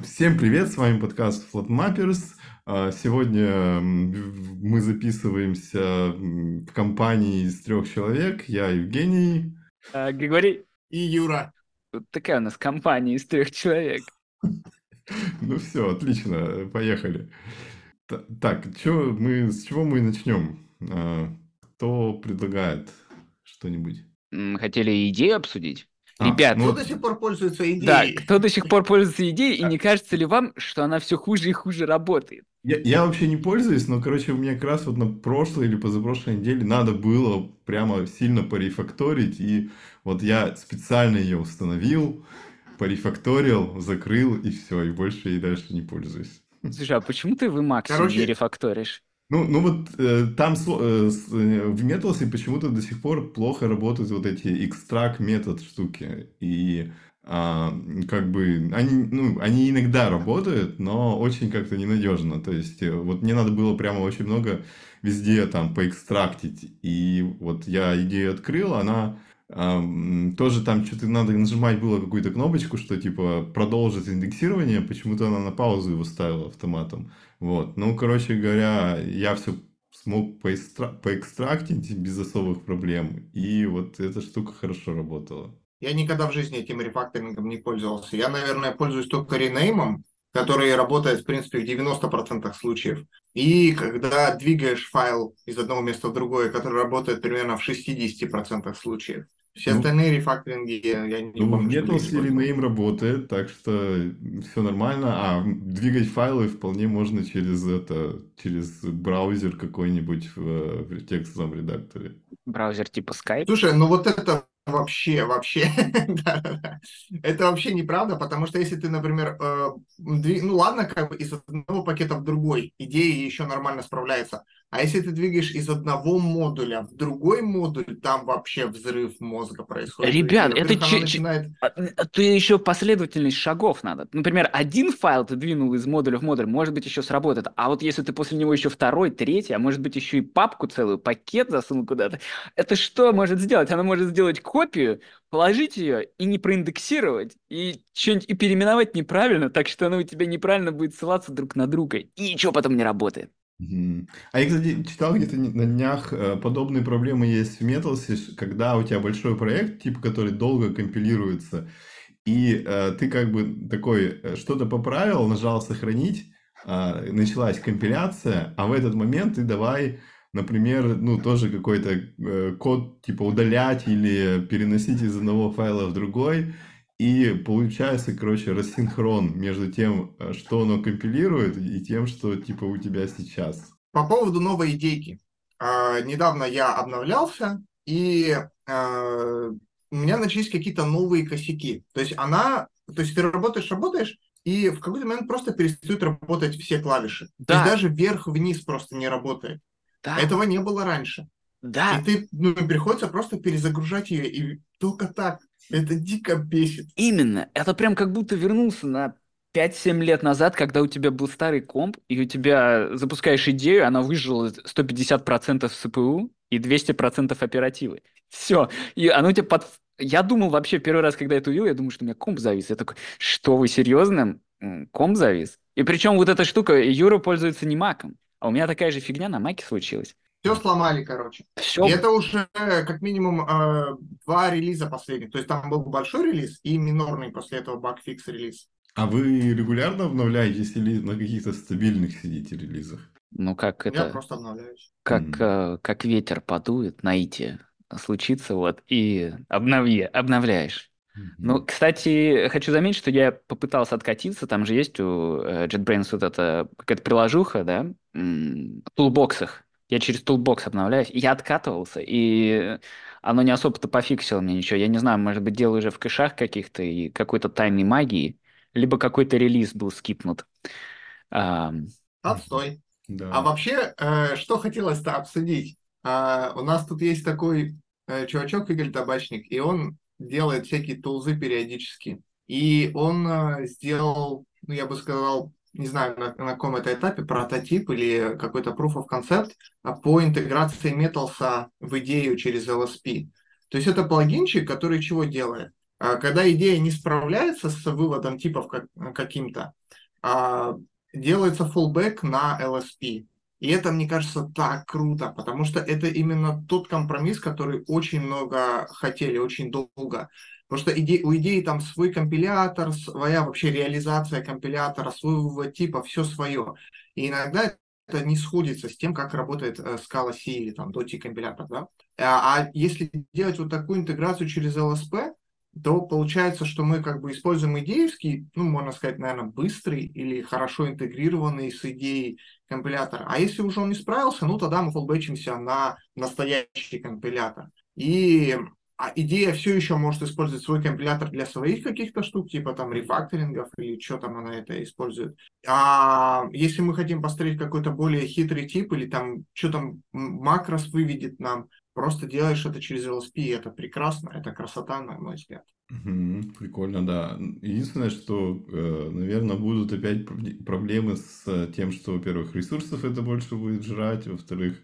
Всем привет, с вами подкаст Flatmappers. А, сегодня мы записываемся в компании из трех человек. Я Евгений. А, Григорий. И Юра. Тут такая у нас компания из трех человек. Ну все, отлично, поехали. Так, чё мы, с чего мы начнем? А, кто предлагает что-нибудь? Хотели идею обсудить? А, Ребят, кто до сих пор пользуется идеей? Да, кто до сих пор пользуется идеей, и не кажется ли вам, что она все хуже и хуже работает? Я, я вообще не пользуюсь, но, короче, у меня как раз вот на прошлой или позапрошлой неделе надо было прямо сильно порефакторить, и вот я специально ее установил, порефакторил, закрыл, и все, и больше и дальше не пользуюсь. Слушай, а почему ты в Короче... не рефакторишь? Ну, ну вот э, там э, э, в Metals почему-то до сих пор плохо работают вот эти extract метод штуки. И а, как бы они, ну, они иногда работают, но очень как-то ненадежно. То есть э, вот мне надо было прямо очень много везде там поэкстрактить. И вот я идею открыл, она тоже там что-то надо нажимать было какую-то кнопочку, что типа продолжить индексирование, почему-то она на паузу его ставила автоматом. Вот. Ну, короче говоря, я все смог поэкстра... поэкстрактить без особых проблем. И вот эта штука хорошо работала. Я никогда в жизни этим рефакторингом не пользовался. Я, наверное, пользуюсь только ренеймом, который работает, в принципе, в 90% случаев. И когда двигаешь файл из одного места в другое, который работает примерно в 60% случаев. Все ну, остальные рефакторинги я не ну, помню. Нет, или им работает, так что все нормально. А двигать файлы вполне можно через это, через браузер какой-нибудь в, в текстовом редакторе. Браузер типа Skype? Слушай, ну вот это вообще, вообще, это вообще неправда, потому что если ты, например, э, ну ладно, как бы из одного пакета в другой, идея еще нормально справляется, а если ты двигаешь из одного модуля в другой модуль, там вообще взрыв мозга происходит. Ребят, это ч- начинает... А, ты еще последовательность шагов надо. Например, один файл ты двинул из модуля в модуль, может быть, еще сработает. А вот если ты после него еще второй, третий, а может быть, еще и папку целую, пакет засунул куда-то, это что может сделать? Она может сделать копию, положить ее и не проиндексировать, и что-нибудь и переименовать неправильно, так что оно у тебя неправильно будет ссылаться друг на друга, и ничего потом не работает. А я, кстати, читал где-то на днях, э, подобные проблемы есть в Metals, когда у тебя большой проект, типа, который долго компилируется, и э, ты как бы такой э, что-то поправил, нажал сохранить, э, началась компиляция, а в этот момент ты давай, например, ну тоже какой-то э, код типа удалять или переносить из одного файла в другой, и получается, короче, рассинхрон между тем, э, что оно компилирует, и тем, что типа у тебя сейчас. По поводу новой идейки. А, недавно я обновлялся, и а, у меня начались какие-то новые косяки. То есть она, то есть ты работаешь, работаешь, и в какой-то момент просто перестают работать все клавиши. Да. То есть даже вверх-вниз просто не работает. Да. Этого не было раньше. Да. И ты, ну, приходится просто перезагружать ее, и только так. Это дико бесит. Именно. Это прям как будто вернулся на 5-7 лет назад, когда у тебя был старый комп, и у тебя запускаешь идею, она выжила 150% СПУ и 200% оперативы. Все. И оно у тебя под... Я думал вообще первый раз, когда это увидел, я думаю, что у меня комп завис. Я такой, что вы серьезно? Комп завис? И причем вот эта штука, Юра пользуется не маком. А у меня такая же фигня на маке случилась. Все сломали, короче. Все. И это уже как минимум э, два релиза последних. То есть там был большой релиз и минорный после этого багфикс релиз. А вы регулярно обновляетесь или на каких-то стабильных сидите релизах? Ну как это? Я просто обновляюсь. Как, mm. э, как ветер подует, найти случится вот, и обнови, обновляешь. Ну, кстати, хочу заметить, что я попытался откатиться, там же есть у э, JetBrains вот эта какая-то приложуха, да, в тулбоксах, я через Toolbox обновляюсь, я откатывался, и оно не особо-то пофиксило мне ничего. Я не знаю, может быть, дело уже в кэшах каких-то и какой-то тайной магии, либо какой-то релиз был скипнут. Отстой. Да. А вообще, э, что хотелось-то обсудить? Э, у нас тут есть такой э, чувачок Игорь Табачник, и он делает всякие тулзы периодически. И он э, сделал, ну, я бы сказал, не знаю, на, на каком это этапе, прототип или какой-то proof of concept а по интеграции Metals в идею через LSP. То есть это плагинчик, который чего делает? а, когда идея не справляется с выводом типов как, каким-то, а, делается fallback на LSP. И это, мне кажется, так круто, потому что это именно тот компромисс, который очень много хотели, очень долго. Потому что иде, у идеи там свой компилятор, своя вообще реализация компилятора, вывод типа, все свое. И иногда это не сходится с тем, как работает э, Scala C или там Dotty компилятор. Да? А, а если делать вот такую интеграцию через LSP, то получается, что мы как бы используем идеевский, ну, можно сказать, наверное, быстрый или хорошо интегрированный с идеей компилятор. А если уже он не справился, ну, тогда мы фоллбэчимся на настоящий компилятор. И а идея все еще может использовать свой компилятор для своих каких-то штук, типа там рефакторингов или что там она это использует. А если мы хотим построить какой-то более хитрый тип или там что там макрос выведет нам, Просто делаешь это через LSP, и это прекрасно, это красота, на мой взгляд. Угу, прикольно, да. Единственное, что, э, наверное, будут опять проблемы с тем, что, во-первых, ресурсов это больше будет жрать, во-вторых,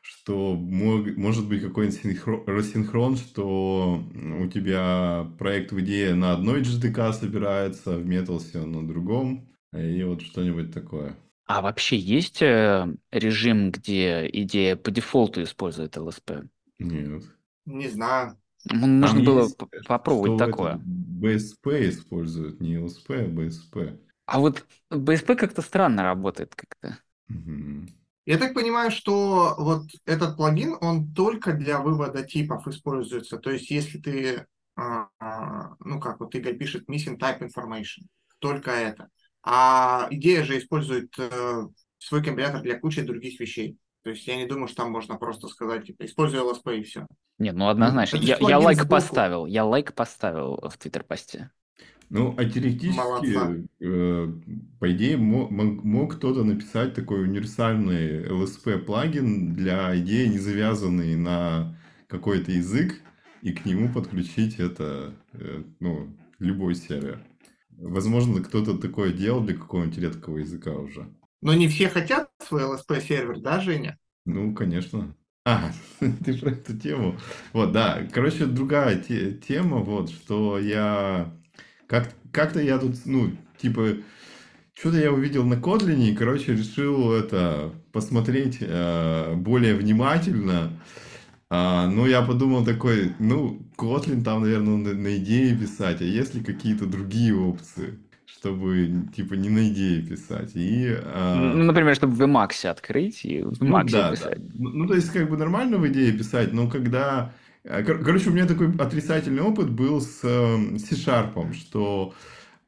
что может быть какой-нибудь рассинхрон, что у тебя проект в идее на одной JDK собирается, в Metals на другом, и вот что-нибудь такое. А вообще есть э, режим, где идея по дефолту использует LSP? Нет. Не знаю. Ну, нужно было есть, попробовать такое. BSP используют, не LSP, а BSP. А вот BSP как-то странно работает как-то. Угу. Я так понимаю, что вот этот плагин, он только для вывода типов используется. То есть, если ты, а, а, ну как вот Игорь пишет, missing type information, только это. А идея же использует э, свой компилятор для кучи других вещей. То есть я не думаю, что там можно просто сказать, типа, используй LSP и все. Нет, ну однозначно. я, я лайк сбоку. поставил. Я лайк поставил в твиттер-посте. Ну, а теоретически, э, по идее, мог, мог кто-то написать такой универсальный LSP-плагин для идеи, не завязанный на какой-то язык, и к нему подключить это, э, ну, любой сервер. Возможно, кто-то такое делал для какого-нибудь редкого языка уже. Но не все хотят свой LSP-сервер, да, Женя? Ну, конечно. А, ты про эту тему. Вот, да. Короче, другая те, тема, вот, что я... Как, как-то я тут, ну, типа, что-то я увидел на Котлине, и, короче, решил это посмотреть э, более внимательно. А, ну, я подумал такой, ну, Kotlin там, наверное, на, на идее писать, а есть ли какие-то другие опции, чтобы, типа, не на идее писать? И, а... Ну, например, чтобы в Emacs открыть и в Emacs ну, да, писать. Да. Ну, ну, то есть, как бы нормально в идее писать, но когда... Э, кор- короче, у меня такой отрицательный опыт был с э, C-Sharp, что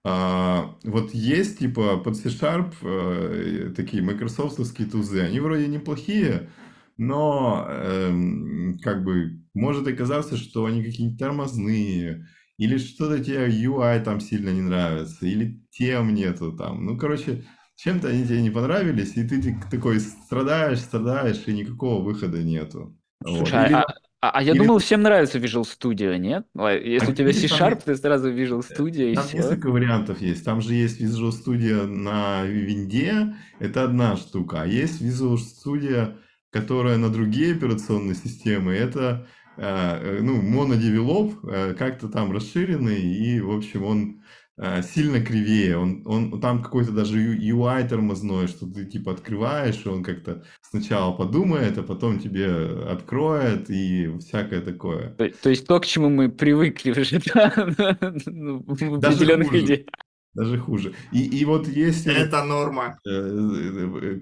а, вот есть, типа, под C-Sharp э, такие майкрософтовские тузы, они вроде неплохие, но эм, как бы может оказаться, что они какие-нибудь тормозные, или что-то тебе UI там сильно не нравится, или тем нету там. Ну, короче, чем-то они тебе не понравились, и ты такой страдаешь, страдаешь, и никакого выхода нету. Слушай, вот. или, а, а, а я или... думал, всем нравится Visual Studio, нет? Если а у тебя C-Sharp, ты сразу Visual Studio и Там все. несколько вариантов есть. Там же есть Visual Studio на винде, это одна штука, а есть Visual Studio которая на другие операционные системы, это э, ну, монодевелоп, э, как-то там расширенный, и, в общем, он э, сильно кривее. Он, он, там какой-то даже UI тормозной, что ты типа открываешь, и он как-то сначала подумает, а потом тебе откроет и всякое такое. То, то есть то, к чему мы привыкли уже да, ну, в определенных идеях. Даже хуже. И, и вот есть... Это норма.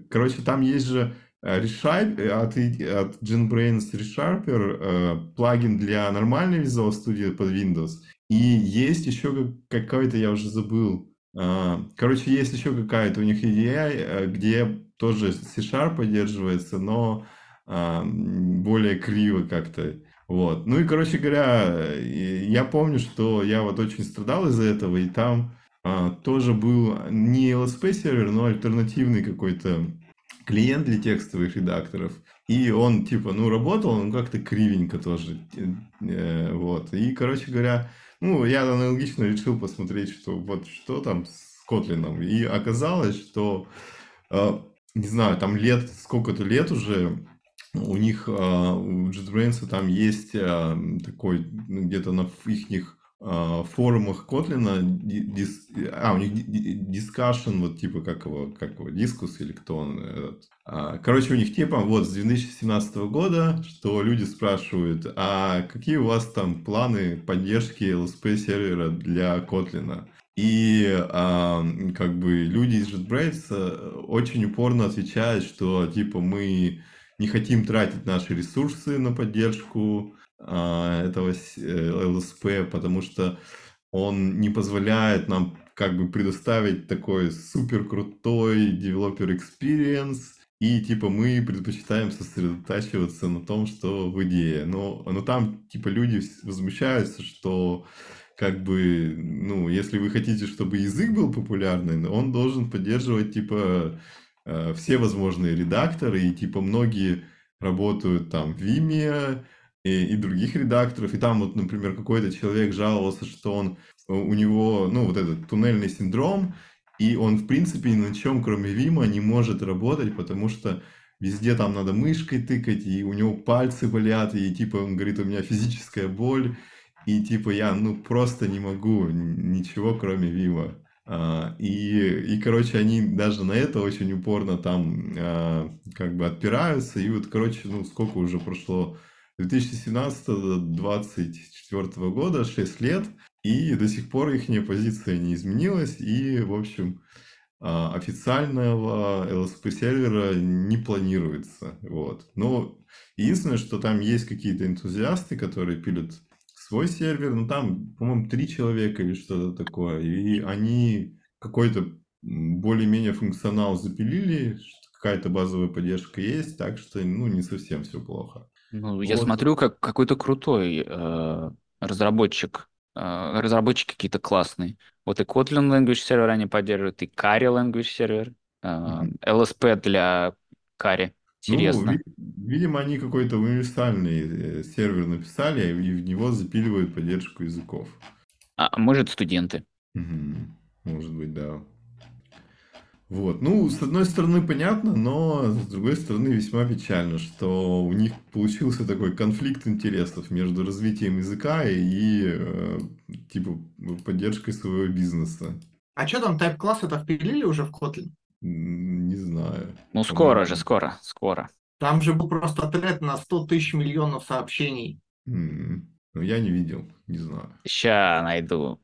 Короче, там есть же Resharp, э, от, от JetBrains ReSharper э, плагин для нормальной Visual Studio под Windows. И есть еще какой-то, я уже забыл, э, короче, есть еще какая-то у них идея, где тоже C-Sharp поддерживается, но более криво как-то. Вот. Ну и, короче говоря, я помню, что я вот очень страдал из-за этого, и там тоже был не LSP сервер, но альтернативный какой-то клиент для текстовых редакторов. И он, типа, ну, работал, он как-то кривенько тоже. Э, вот. И, короче говоря, ну, я аналогично решил посмотреть, что вот что там с Котлином. И оказалось, что, э, не знаю, там лет, сколько-то лет уже у них, э, у JetBrains там есть такой, ну, где-то на их а, форумах Котлина, дис, а, у них дискашн, вот типа, как его, как его, дискус или кто он, этот. А, короче, у них типа, вот, с 2017 года, что люди спрашивают, а какие у вас там планы поддержки LSP сервера для Котлина? И а, как бы люди из JetBrains очень упорно отвечают, что типа мы не хотим тратить наши ресурсы на поддержку этого LSP, э, потому что он не позволяет нам как бы предоставить такой супер крутой developer experience, и типа мы предпочитаем сосредотачиваться на том, что в идее. Но, но там типа люди возмущаются, что как бы, ну, если вы хотите, чтобы язык был популярный, он должен поддерживать типа э, все возможные редакторы, и типа многие работают там в Vimeo, и, и других редакторов. И там вот, например, какой-то человек жаловался, что он, у него, ну, вот этот туннельный синдром, и он, в принципе, ни на чем, кроме Вима, не может работать, потому что везде там надо мышкой тыкать, и у него пальцы болят, и типа он говорит, у меня физическая боль, и типа я, ну, просто не могу ничего, кроме Вима. А, и, и, короче, они даже на это очень упорно там а, как бы отпираются. И вот, короче, ну, сколько уже прошло 2017-2024 года, 6 лет, и до сих пор их позиция не изменилась, и, в общем, а, официального LSP сервера не планируется. Вот. Но единственное, что там есть какие-то энтузиасты, которые пилят свой сервер, ну там, по-моему, три человека или что-то такое, и они какой-то более-менее функционал запилили, какая-то базовая поддержка есть, так что, ну, не совсем все плохо. Ну, я вот. смотрю, как какой-то крутой э, разработчик. Э, разработчики какие-то классные. Вот и Kotlin Language Server они поддерживают, и Kari Language Server, э, mm-hmm. LSP для Kari. Ну, Интересно. Ну, видимо, они какой-то универсальный э, сервер написали, и в него запиливают поддержку языков. А может, студенты. Угу. Может быть, да. Вот. Ну, с одной стороны, понятно, но с другой стороны, весьма печально, что у них получился такой конфликт интересов между развитием языка и, э, типа, поддержкой своего бизнеса. А что там, тайп-класс это впилили уже в Kotlin? Не знаю. Ну, скоро же, скоро, скоро. Там же был просто тред на 100 тысяч миллионов сообщений. Ну, я не видел, не знаю. Сейчас найду.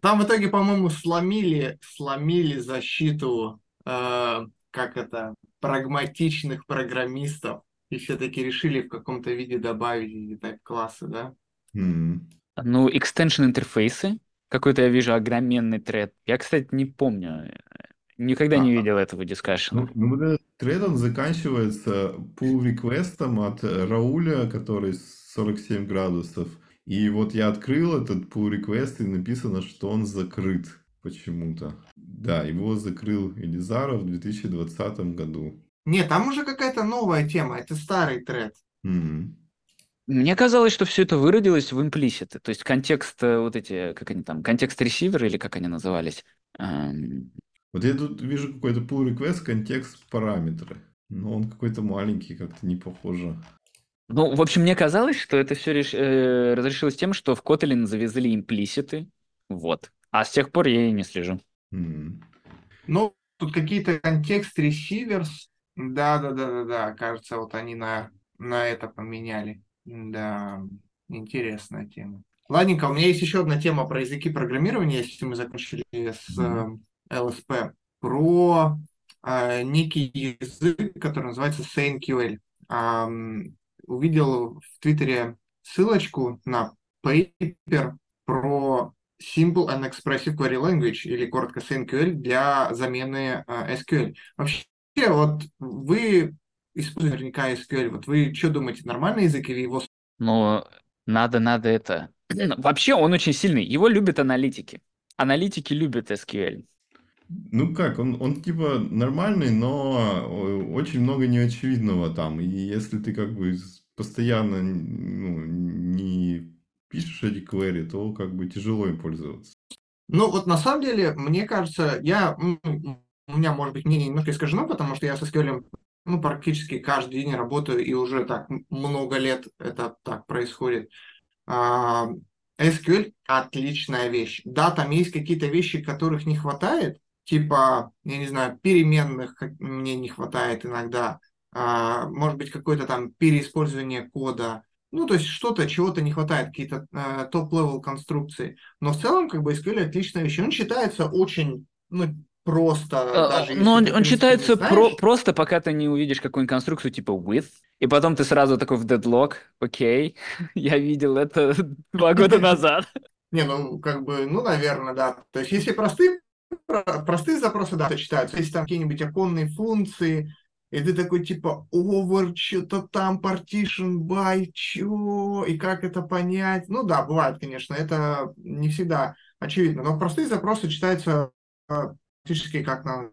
Там в итоге, по-моему, сломили, сломили защиту, э, как это, прагматичных программистов. И все-таки решили в каком-то виде добавить эти тайп-классы, да? Mm. Ну, extension интерфейсы. Какой-то я вижу огроменный тред. Я, кстати, не помню. Никогда а, не видел этого дискашена. Ну, ну, этот тред, он заканчивается pull реквестом от Рауля, который 47 градусов. И вот я открыл этот pull request и написано, что он закрыт почему-то. Да, его закрыл Элизаров в 2020 году. Нет, там уже какая-то новая тема, это старый тред. Mm-hmm. Мне казалось, что все это выродилось в имплиситы, то есть контекст, э, вот эти, как они там, контекст ресивера или как они назывались. Эм... Вот я тут вижу какой-то pull request, контекст параметры. Но он какой-то маленький, как-то не похоже. Ну, в общем, мне казалось, что это все реш... э, разрешилось тем, что в Kotlin завезли имплиситы. Вот. А с тех пор я и не слежу. Mm. Ну, тут какие-то контекст ресиверс. Да, да, да, да, да. Кажется, вот они на, на это поменяли. Да, интересная тема. Ладненько, у меня есть еще одна тема про языки программирования, если мы закончили с mm. э, LSP. Про э, некий язык, который называется SaneQL увидел в Твиттере ссылочку на пейпер про Simple and Expressive Query Language, или коротко SQL, для замены э, SQL. Вообще, вот вы используете наверняка SQL, вот вы что думаете, нормальный язык или его... Ну, надо, надо это... Вообще он очень сильный, его любят аналитики. Аналитики любят SQL. Ну как, он, он типа нормальный, но очень много неочевидного там. И если ты как бы постоянно ну, не пишешь эти query, то как бы тяжело им пользоваться. Ну вот на самом деле, мне кажется, я, у меня может быть мнение немножко искажено, потому что я со SQL ну, практически каждый день работаю, и уже так много лет это так происходит. А, SQL отличная вещь. Да, там есть какие-то вещи, которых не хватает, типа, я не знаю, переменных мне не хватает иногда, а, может быть, какое-то там переиспользование кода, ну, то есть что-то, чего-то не хватает, какие-то э, top-level конструкции. Но в целом, как бы, SQL отличная вещь. Он читается очень, ну, просто, а, даже Но он, он читается про, просто, пока ты не увидишь какую-нибудь конструкцию типа with, и потом ты сразу такой в deadlock, окей, я видел это два года назад. Не, ну, как бы, ну, наверное, да. То есть, если простые, простые запросы, да, читаются. Если там какие-нибудь оконные функции, и ты такой типа over, что-то там, partition by, чё, и как это понять? Ну да, бывает, конечно, это не всегда очевидно, но простые запросы читаются а, практически как на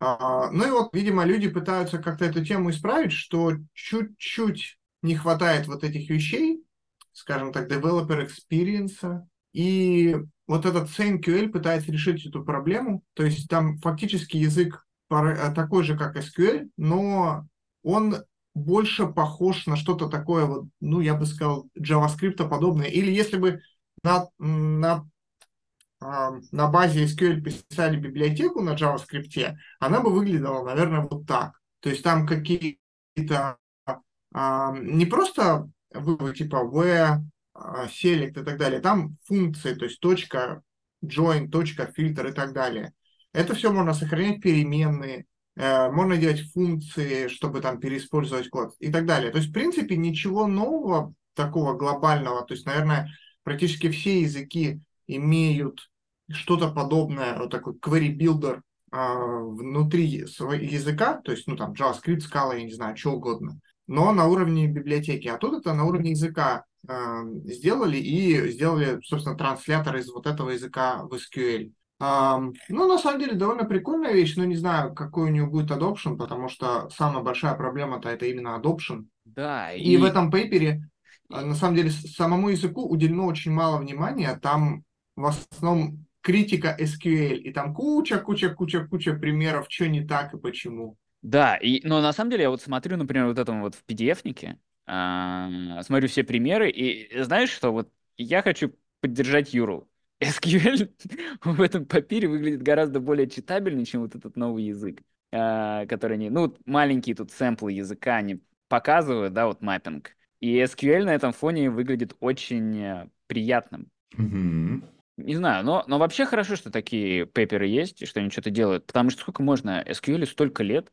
а, ну и вот, видимо, люди пытаются как-то эту тему исправить, что чуть-чуть не хватает вот этих вещей, скажем так, developer experience, и вот этот SaneQL пытается решить эту проблему, то есть там фактически язык Э, такой же, как SQL, но он больше похож на что-то такое, вот, ну, я бы сказал, JavaScript подобное. Или если бы на, на, а, на базе SQL писали библиотеку на JavaScript, она бы выглядела, наверное, вот так. То есть там какие-то а, не просто вывод типа where, select и так далее, там функции, то есть точка join, точка фильтр и так далее. Это все можно сохранять переменные, э, можно делать функции, чтобы там переиспользовать код и так далее. То есть, в принципе, ничего нового такого глобального. То есть, наверное, практически все языки имеют что-то подобное, вот такой query builder а, внутри своего языка, то есть, ну, там, JavaScript, Scala, я не знаю, что угодно, но на уровне библиотеки. А тут это на уровне языка сделали и сделали, собственно, транслятор из вот этого языка в SQL. Um, ну, на самом деле, довольно прикольная вещь, но не знаю, какой у нее будет adoption, потому что самая большая проблема-то это именно adoption. Да. И, и в этом пейпере, и... на самом деле, самому языку уделено очень мало внимания. Там в основном критика SQL, и там куча, куча, куча, куча примеров, что не так и почему. Да, и, но на самом деле я вот смотрю, например, вот этом вот в PDF-нике, смотрю все примеры, и знаешь что, вот я хочу поддержать Юру. SQL в этом папире выглядит гораздо более читабельнее, чем вот этот новый язык, а, который они, ну, маленькие тут сэмплы языка они показывают, да, вот маппинг. И SQL на этом фоне выглядит очень э, приятным. Mm-hmm. Не знаю, но, но вообще хорошо, что такие пейперы есть, и что они что-то делают. Потому что сколько можно? SQL столько лет.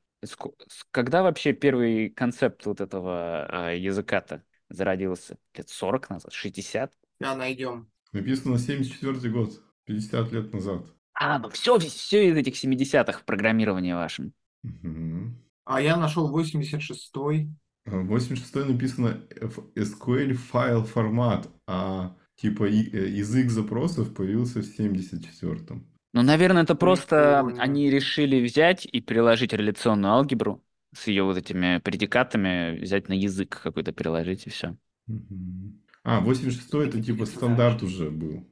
Когда вообще первый концепт вот этого э, языка-то зародился? Лет 40 назад? 60? Да, найдем. Написано 74 год, 50 лет назад. А, ну все, все из этих 70-х в программировании вашем. Угу. А я нашел 86-й. 86 написано SQL файл формат, а типа э, язык запросов появился в 74-м. Ну, наверное, это просто они решили взять и приложить реляционную алгебру с ее вот этими предикатами, взять на язык какой-то переложить и все. А, 86-й это типа стандарт уже был.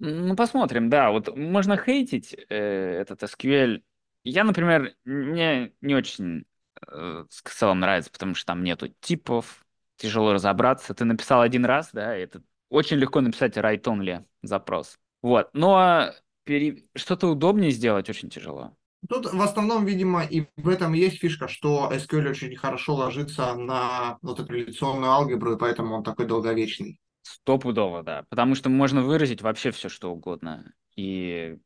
Ну, посмотрим, да. Вот можно хейтить э, этот SQL. Я, например, мне не очень э, в целом нравится, потому что там нету типов, тяжело разобраться. Ты написал один раз, да, это очень легко написать write-only запрос. Вот, но пере... что-то удобнее сделать очень тяжело. Тут в основном, видимо, и в этом есть фишка, что SQL очень хорошо ложится на вот эту реляционную алгебру, и поэтому он такой долговечный. Стопудово, да. Потому что можно выразить вообще все, что угодно. И...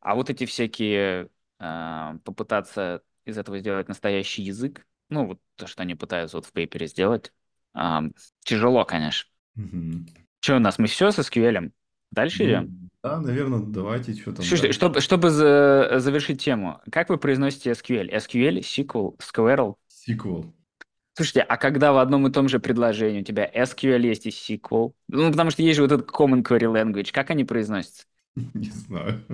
А вот эти всякие э, попытаться из этого сделать настоящий язык, ну, вот то, что они пытаются вот в пейпере сделать, э, тяжело, конечно. Угу. Что у нас, мы все с SQL? Дальше ну, идем? Да, наверное, давайте что там. Слушайте, чтобы, чтобы за, завершить тему, как вы произносите SQL? SQL, SQL, Squirrel? SQL. Слушайте, а когда в одном и том же предложении у тебя SQL есть и SQL? Ну, потому что есть же вот этот Common Query Language. Как они произносятся? Не знаю.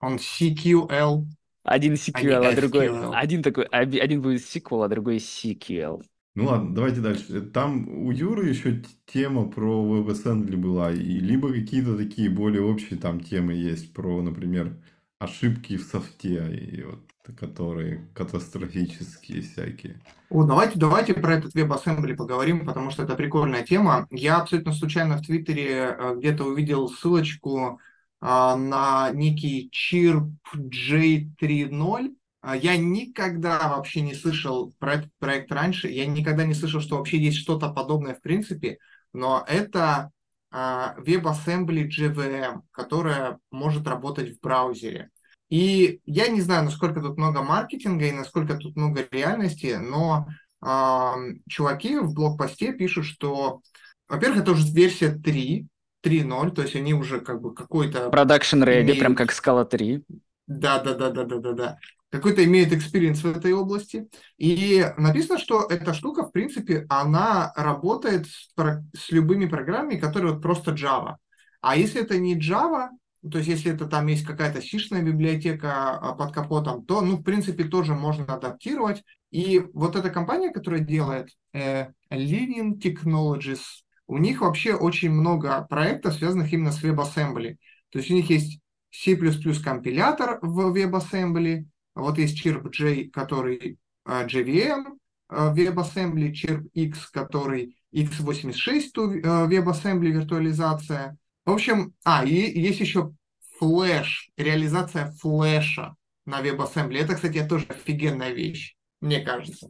Он CQL. Один SQL, а другой... Один такой... Один будет SQL, а другой SQL. Ну ладно, давайте дальше. Там у Юры еще тема про WebAssembly была, и либо какие-то такие более общие там темы есть про, например, ошибки в софте, и вот, которые катастрофические всякие. О, давайте, давайте про этот WebAssembly поговорим, потому что это прикольная тема. Я абсолютно случайно в Твиттере э, где-то увидел ссылочку а, на некий Chirp J3.0. А, я никогда вообще не слышал про этот проект раньше, я никогда не слышал, что вообще есть что-то подобное в принципе, но это а, WebAssembly JVM, которая может работать в браузере. И я не знаю, насколько тут много маркетинга и насколько тут много реальности, но э, чуваки в блокпосте пишут, что, во-первых, это уже версия 3, 3.0, то есть они уже как бы какой-то... Production ready, имеют... прям как Scala 3. Да, да, да, да, да, да, да. Какой-то имеет experience в этой области. И написано, что эта штука, в принципе, она работает с, с любыми программами, которые вот просто Java. А если это не Java, то есть если это там есть какая-то сишная библиотека а, под капотом, то, ну, в принципе, тоже можно адаптировать. И вот эта компания, которая делает э, Leaning Technologies, у них вообще очень много проектов, связанных именно с WebAssembly. То есть у них есть C++ компилятор в WebAssembly, вот есть CheerpJ, который э, JVM э, WebAssembly, CheerpX, который x86 э, WebAssembly виртуализация, в общем, а, и есть еще флэш, реализация флэша на WebAssembly. Это, кстати, тоже офигенная вещь, мне кажется.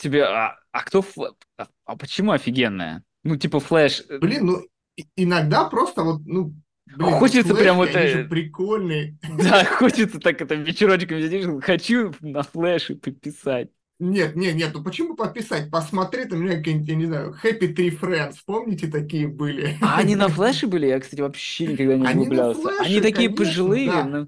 Тебе, а, а кто, а, а почему офигенная? Ну, типа флэш. Э, блин, ну, иногда просто вот, ну, Блин, хочется флешки, прям вот... Они же прикольные. Да, хочется так это вечерочком сидишь, хочу на флеше пописать. Нет, нет, нет, ну почему пописать? Посмотри, там у меня какие-нибудь, я не знаю, Happy Tree Friends, помните, такие были? А они на флеше были? Я, кстати, вообще никогда не углублялся. Они, флеше, они такие конечно, пожилые, да. но...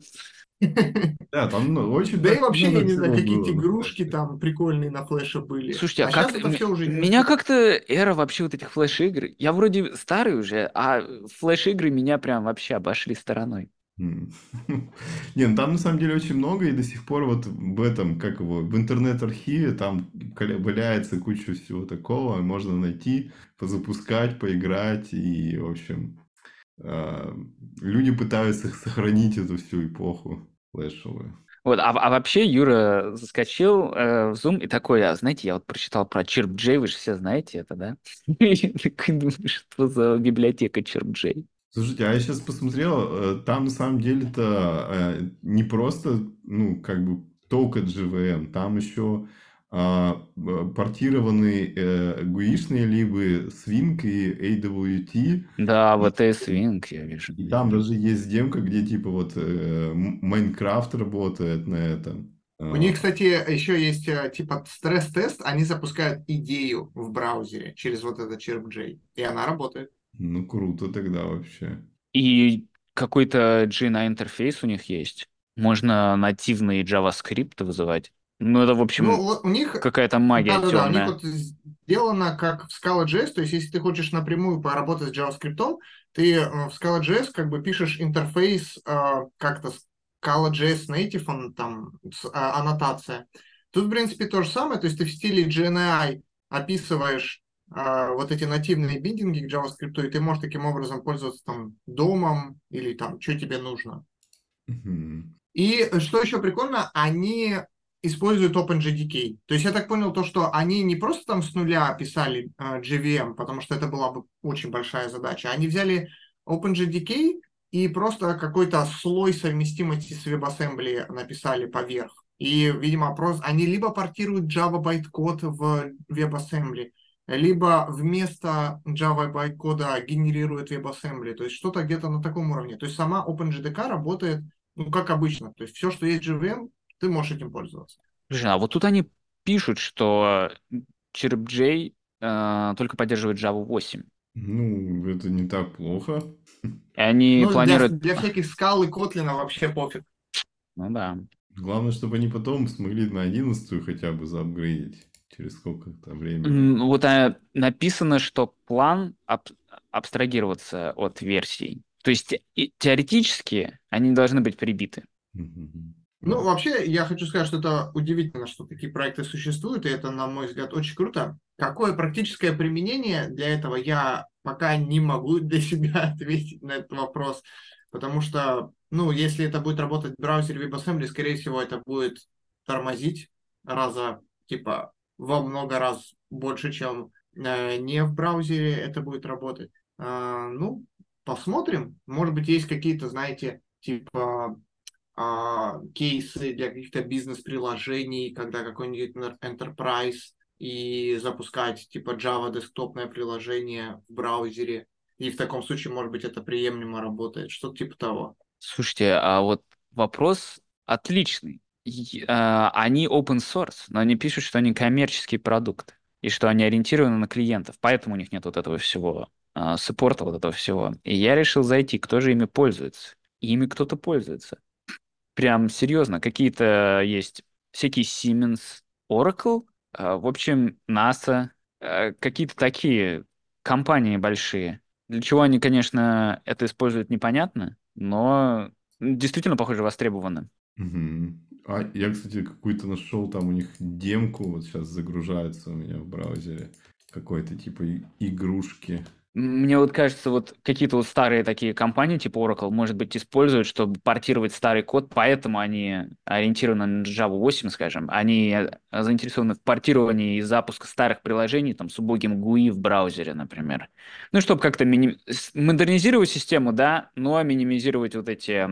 Да, там ну, очень... Да и вообще, я не знаю, какие-то игрушки там прикольные на флеше были. Слушайте, а, а как... это все уже меня как-то эра вообще вот этих флеш-игр... Я вроде старый уже, а флеш-игры меня прям вообще обошли стороной. Не, ну там на самом деле очень много, и до сих пор вот в этом, как его, в интернет-архиве там валяется куча всего такого, можно найти, позапускать, поиграть, и, в общем, а, люди пытаются сохранить эту всю эпоху флешевую. Вот, а, а вообще Юра заскочил э, в Zoom и такой, а знаете, я вот прочитал про ChirpJ, вы же все знаете это, да? Что за библиотека ChirpJ? Слушайте, а я сейчас посмотрел, э, там на самом деле-то э, не просто, ну, как бы только JVM, там еще а, портированные э, гуишные либо Swing и AWT. Да, вот и Swing я вижу. И там даже есть демка, где типа вот э, Майнкрафт работает на этом. У них, кстати, еще есть типа стресс-тест, они запускают идею в браузере через вот этот ChirpJ, и она работает. Ну, круто тогда вообще. И какой-то GNI интерфейс у них есть. Можно нативный JavaScript вызывать. Ну, это, в общем, ну, у них какая-то магия да, да, темная. Да, у них вот сделано как в Scala.js, то есть если ты хочешь напрямую поработать с JavaScript, ты э, в Scala.js как бы пишешь интерфейс э, как-то Scala.js native, он там а, аннотация. Тут, в принципе, то же самое, то есть ты в стиле GNI описываешь а, вот эти нативные биндинги к JavaScript, и ты можешь таким образом пользоваться там домом или там, что тебе нужно. Mm-hmm. И что еще прикольно, они используют OpenJDK. То есть я так понял то, что они не просто там с нуля писали а, JVM, потому что это была бы очень большая задача. Они взяли OpenJDK и просто какой-то слой совместимости с WebAssembly написали поверх. И, видимо, просто они либо портируют Java байткод в WebAssembly, либо вместо Java байткода генерирует WebAssembly, то есть что-то где-то на таком уровне. То есть сама OpenJDK работает, ну, как обычно. То есть все, что есть JVM, ты можешь этим пользоваться. Слушай, а вот тут они пишут, что ChirpJ э, только поддерживает Java 8. Ну, это не так плохо. И они ну, планируют... Для, для всяких скал и Котлина вообще пофиг. Ну да. Главное, чтобы они потом смогли на 11 хотя бы заапгрейдить через сколько-то времени. Вот а, написано, что план аб абстрагироваться от версий. То есть и, теоретически они должны быть прибиты. Ну, вообще, я хочу сказать, что это удивительно, что такие проекты существуют, и это, на мой взгляд, очень круто. Какое практическое применение для этого, я пока не могу для себя ответить на этот вопрос. потому что, ну, если это будет работать в браузере WebAssembly, скорее всего, это будет тормозить раза, типа, во много раз больше, чем э, не в браузере это будет работать. Э, ну, посмотрим. Может быть, есть какие-то, знаете, типа э, кейсы для каких-то бизнес-приложений, когда какой-нибудь enterprise и запускать типа Java десктопное приложение в браузере. И в таком случае, может быть, это приемлемо работает. Что-то типа того. Слушайте, а вот вопрос отличный. А, они open source, но они пишут, что они коммерческий продукт и что они ориентированы на клиентов, поэтому у них нет вот этого всего, а, саппорта вот этого всего. И я решил зайти, кто же ими пользуется. ими кто-то пользуется. Прям серьезно, какие-то есть всякие Siemens, Oracle, а, в общем, NASA, а, какие-то такие компании большие. Для чего они, конечно, это используют, непонятно, но действительно, похоже, востребованы. Угу. А я, кстати, какую-то нашел, там у них демку, вот сейчас загружается у меня в браузере, какой-то типа игрушки. Мне вот кажется, вот какие-то вот старые такие компании, типа Oracle, может быть, используют, чтобы портировать старый код, поэтому они ориентированы на Java 8, скажем. Они заинтересованы в портировании и запуске старых приложений, там, с убогим GUI в браузере, например. Ну, чтобы как-то миним... модернизировать систему, да, но минимизировать вот эти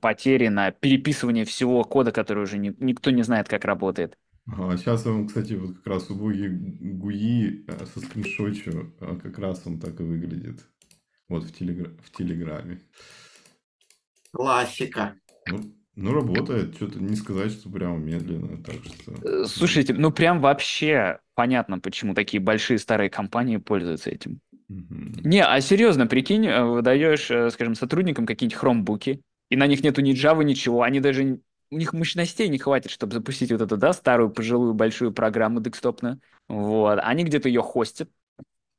потери на переписывание всего кода, который уже ни... никто не знает, как работает. А сейчас он, кстати, вот как раз убогий ГУИ э, со скриншотчу, а как раз он так и выглядит. Вот в, телегра... в Телеграме. Классика. Ну, ну, работает. Что-то не сказать, что прямо медленно. Так что... Э, слушайте, ну прям вообще понятно, почему такие большие старые компании пользуются этим. Угу. Не, а серьезно, прикинь, э, выдаешь, скажем, сотрудникам какие-нибудь хромбуки, и на них нету ни Java, ничего, они даже у них мощностей не хватит, чтобы запустить вот эту, да, старую, пожилую, большую программу декстопную. Вот. Они где-то ее хостят,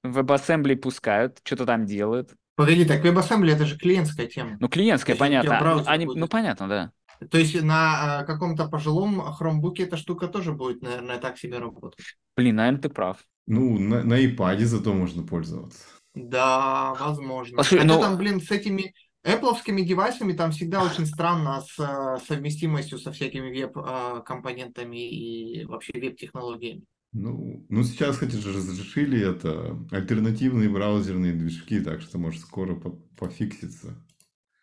в WebAssembly пускают, что-то там делают. Погоди, так WebAssembly это же клиентская тема. Ну, клиентская, понятно. Они, ну, понятно, да. То есть на а, каком-то пожилом хромбуке эта штука тоже будет, наверное, так себе работать. Блин, наверное, ты прав. Ну, на, на iPad зато можно пользоваться. Да, возможно. Послушай, Хотя ну... там, блин, с этими Apple девайсами там всегда очень странно с э, совместимостью со всякими веб-компонентами э, и вообще веб-технологиями. Ну, ну, сейчас, хотя же, разрешили это альтернативные браузерные движки, так что может скоро по пофиксится.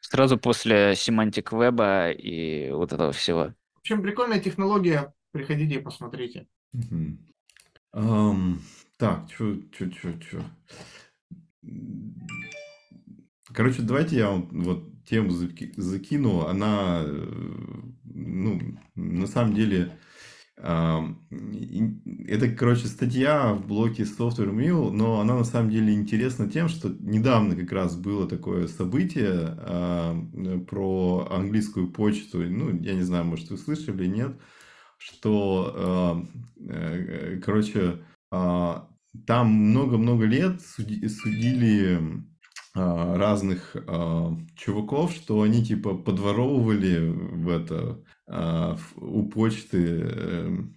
Сразу после семантик веба и вот этого всего. В общем, прикольная технология. Приходите и посмотрите. Угу. Um, так, что, что, что, что. Короче, давайте я вот тему закину. Она, э, ну, на самом деле, это, короче, статья в блоке Software Mill, но она на самом деле интересна тем, что недавно как раз было такое событие про английскую почту. Ну, я не знаю, может, вы слышали, нет, что, э, короче, а, там много-много лет судили а, разных а, чуваков, что они типа подворовывали в это а, у почты эм,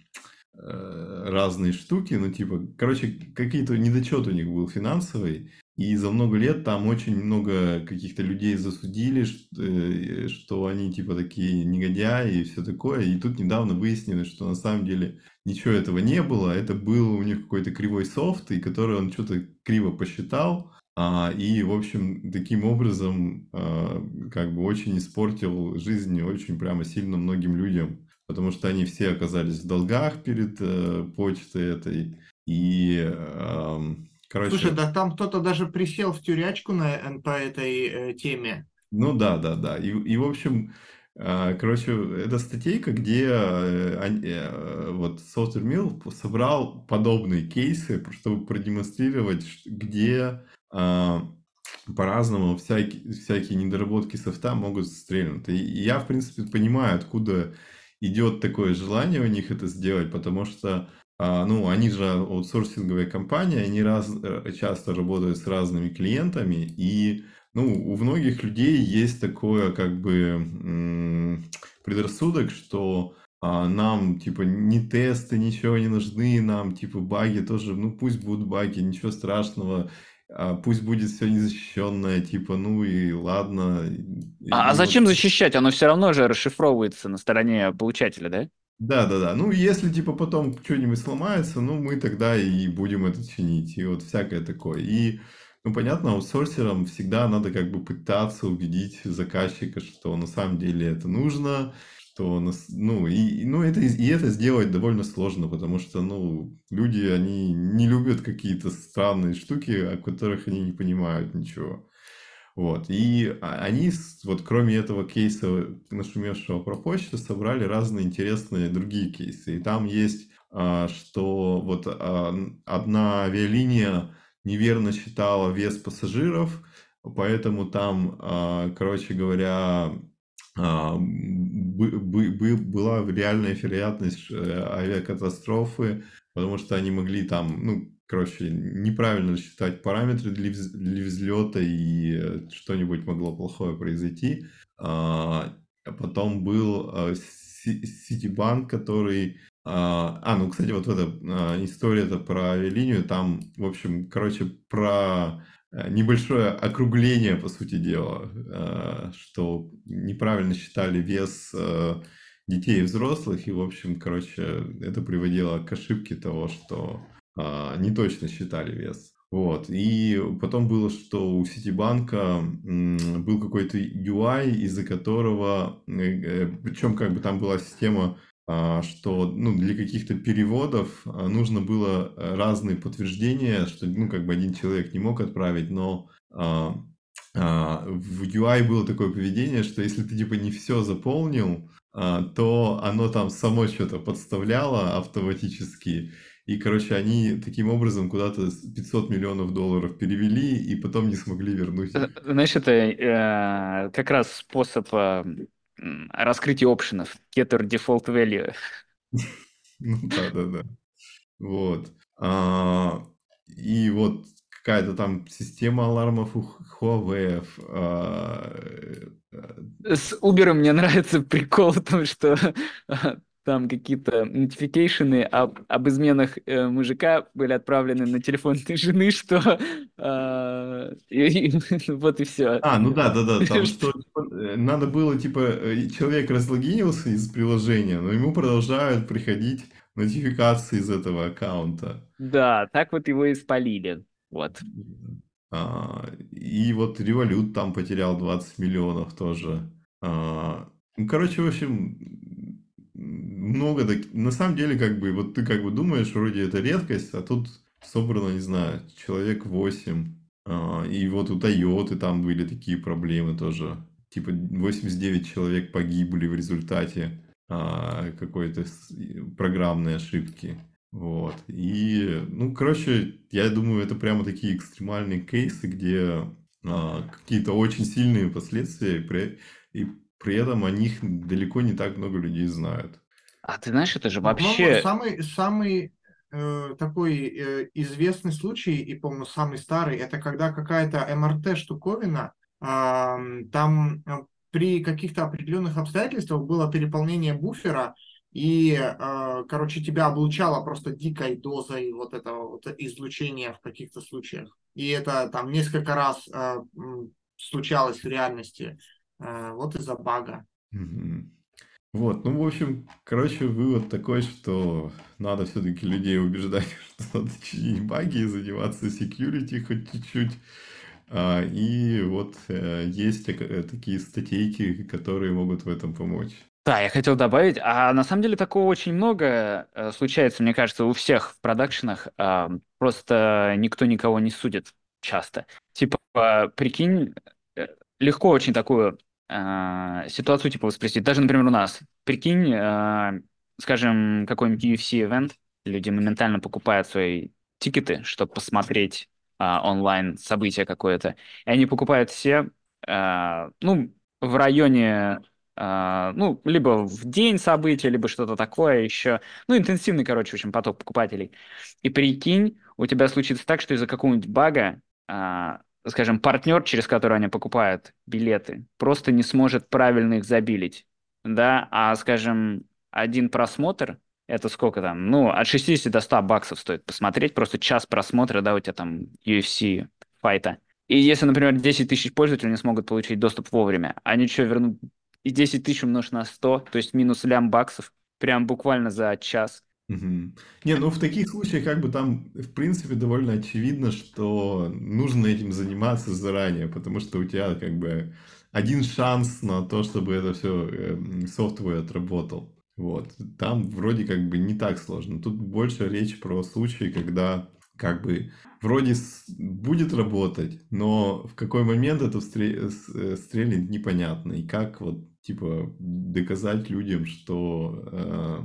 э, разные штуки, ну типа, короче, какие-то недочет у них был финансовый, и за много лет там очень много каких-то людей засудили, что, э, что они типа такие негодяи и все такое. И тут недавно выяснилось, что на самом деле ничего этого не было. Это был у них какой-то кривой софт, и который он что-то криво посчитал. А, и, в общем, таким образом а, как бы очень испортил жизнь очень прямо сильно многим людям, потому что они все оказались в долгах перед э, почтой этой. И, короче... Слушай, да там кто-то даже присел в тюрячку на, по этой э, теме. Ну да, да, да. И, и в общем, а, Короче, это статейка, где э, вот Software Mill собрал подобные кейсы, чтобы продемонстрировать, где по-разному всякие, всякие недоработки софта могут стрельнуть. И я, в принципе, понимаю, откуда идет такое желание у них это сделать, потому что а, ну, они же аутсорсинговая компания, они раз, э, часто работают с разными клиентами, и ну, у многих людей есть такое как бы предрассудок, что а, нам типа ни тесты, ничего не нужны, нам типа баги тоже, ну пусть будут баги, ничего страшного, а, пусть будет все незащищенное, типа, ну и ладно. А, а зачем вот... защищать? Оно все равно же расшифровывается на стороне получателя, да? Да, да, да. Ну, если типа потом что-нибудь сломается, ну, мы тогда и будем это чинить. И вот всякое такое. И, ну, понятно, аутсорсерам всегда надо как бы пытаться убедить заказчика, что на самом деле это нужно, что, ну, и, ну, это, и это сделать довольно сложно, потому что, ну, люди, они не любят какие-то странные штуки, о которых они не понимают ничего. Вот. И они, вот кроме этого кейса, нашумевшего про почту, собрали разные интересные другие кейсы. И там есть, а, что вот а, одна авиалиния неверно считала вес пассажиров, поэтому там, а, короче говоря, была реальная вероятность э, авиакатастрофы, потому что они могли там, ну, короче, неправильно считать параметры для, взлета, и э, что-нибудь могло плохое произойти. А, а потом был а, Ситибанк, который... А, а, ну, кстати, вот эта а, история это про авиалинию, там, в общем, короче, про э, небольшое округление, по сути дела, что неправильно считали вес э, детей и взрослых, и, в общем, короче, это приводило к ошибке того, что не точно считали вес. Вот. И потом было, что у Ситибанка был какой-то UI, из-за которого, э, э, причем как бы там была система, что ну, для каких-то переводов а, нужно было разные подтверждения, что ну, как бы один человек не мог отправить, но в UI было такое поведение, что если ты типа не все заполнил, то оно там само что-то подставляло автоматически, и, короче, они таким образом куда-то 500 миллионов долларов перевели и потом не смогли вернуть. Э, знаешь, это э, как раз способ э, раскрытия опшенов. Getter default value. Ну да, да, да. Вот. А, и вот какая-то там система алармов у Huawei. А, э, С Uber мне нравится прикол в том, что там какие-то нотификейшены об, об изменах э, мужика были отправлены на телефон жены, что э, и, и, вот и все. А, ну да, да, да, там что э, надо было, типа, э, человек разлогинился из приложения, но ему продолжают приходить нотификации из этого аккаунта. Да, так вот его и спалили, вот. А, и вот Revolut там потерял 20 миллионов тоже. А, ну, короче, в общем, много так... На самом деле, как бы, вот ты как бы думаешь, вроде это редкость, а тут собрано, не знаю, человек 8. А, и вот у Тойоты там были такие проблемы тоже. Типа 89 человек погибли в результате а, какой-то программной ошибки. Вот. И, ну, короче, я думаю, это прямо такие экстремальные кейсы, где а, какие-то очень сильные последствия, и и при этом о них далеко не так много людей знают. А ты знаешь, это же ну, вообще... самый самый э, такой э, известный случай, и, по-моему, самый старый, это когда какая-то МРТ-штуковина, э, там э, при каких-то определенных обстоятельствах было переполнение буфера, и, э, короче, тебя облучало просто дикой дозой вот этого вот излучения в каких-то случаях. И это там несколько раз э, случалось в реальности. Э, вот из-за бага. Вот, ну, в общем, короче, вывод такой, что надо все-таки людей убеждать, что надо чинить баги и заниматься security хоть чуть-чуть. А, и вот э, есть э, такие статейки, которые могут в этом помочь. Да, я хотел добавить, а на самом деле такого очень много случается, мне кажется, у всех в продакшенах, э, просто никто никого не судит часто. Типа, прикинь, легко очень такую э, ситуацию типа воспроизвести. Даже, например, у нас. Прикинь, э, скажем, какой-нибудь UFC-эвент, люди моментально покупают свои тикеты, чтобы посмотреть э, онлайн событие какое-то. И они покупают все, э, ну, в районе Uh, ну, либо в день события, либо что-то такое еще. Ну, интенсивный, короче, в общем, поток покупателей. И прикинь, у тебя случится так, что из-за какого-нибудь бага uh, скажем, партнер, через который они покупают билеты, просто не сможет правильно их забилить, да, а, скажем, один просмотр, это сколько там, ну, от 60 до 100 баксов стоит посмотреть, просто час просмотра, да, у тебя там UFC файта. И если, например, 10 тысяч пользователей не смогут получить доступ вовремя, они что, вернут и 10 тысяч умножить на 100, то есть минус лям баксов, прям буквально за час. Угу. Не, ну в таких случаях как бы там, в принципе, довольно очевидно, что нужно этим заниматься заранее, потому что у тебя как бы один шанс на то, чтобы это все софтвер отработал. Вот. Там вроде как бы не так сложно. Тут больше речь про случаи, когда как бы вроде будет работать, но в какой момент это э, стрельнет непонятно. И как вот типа доказать людям, что э,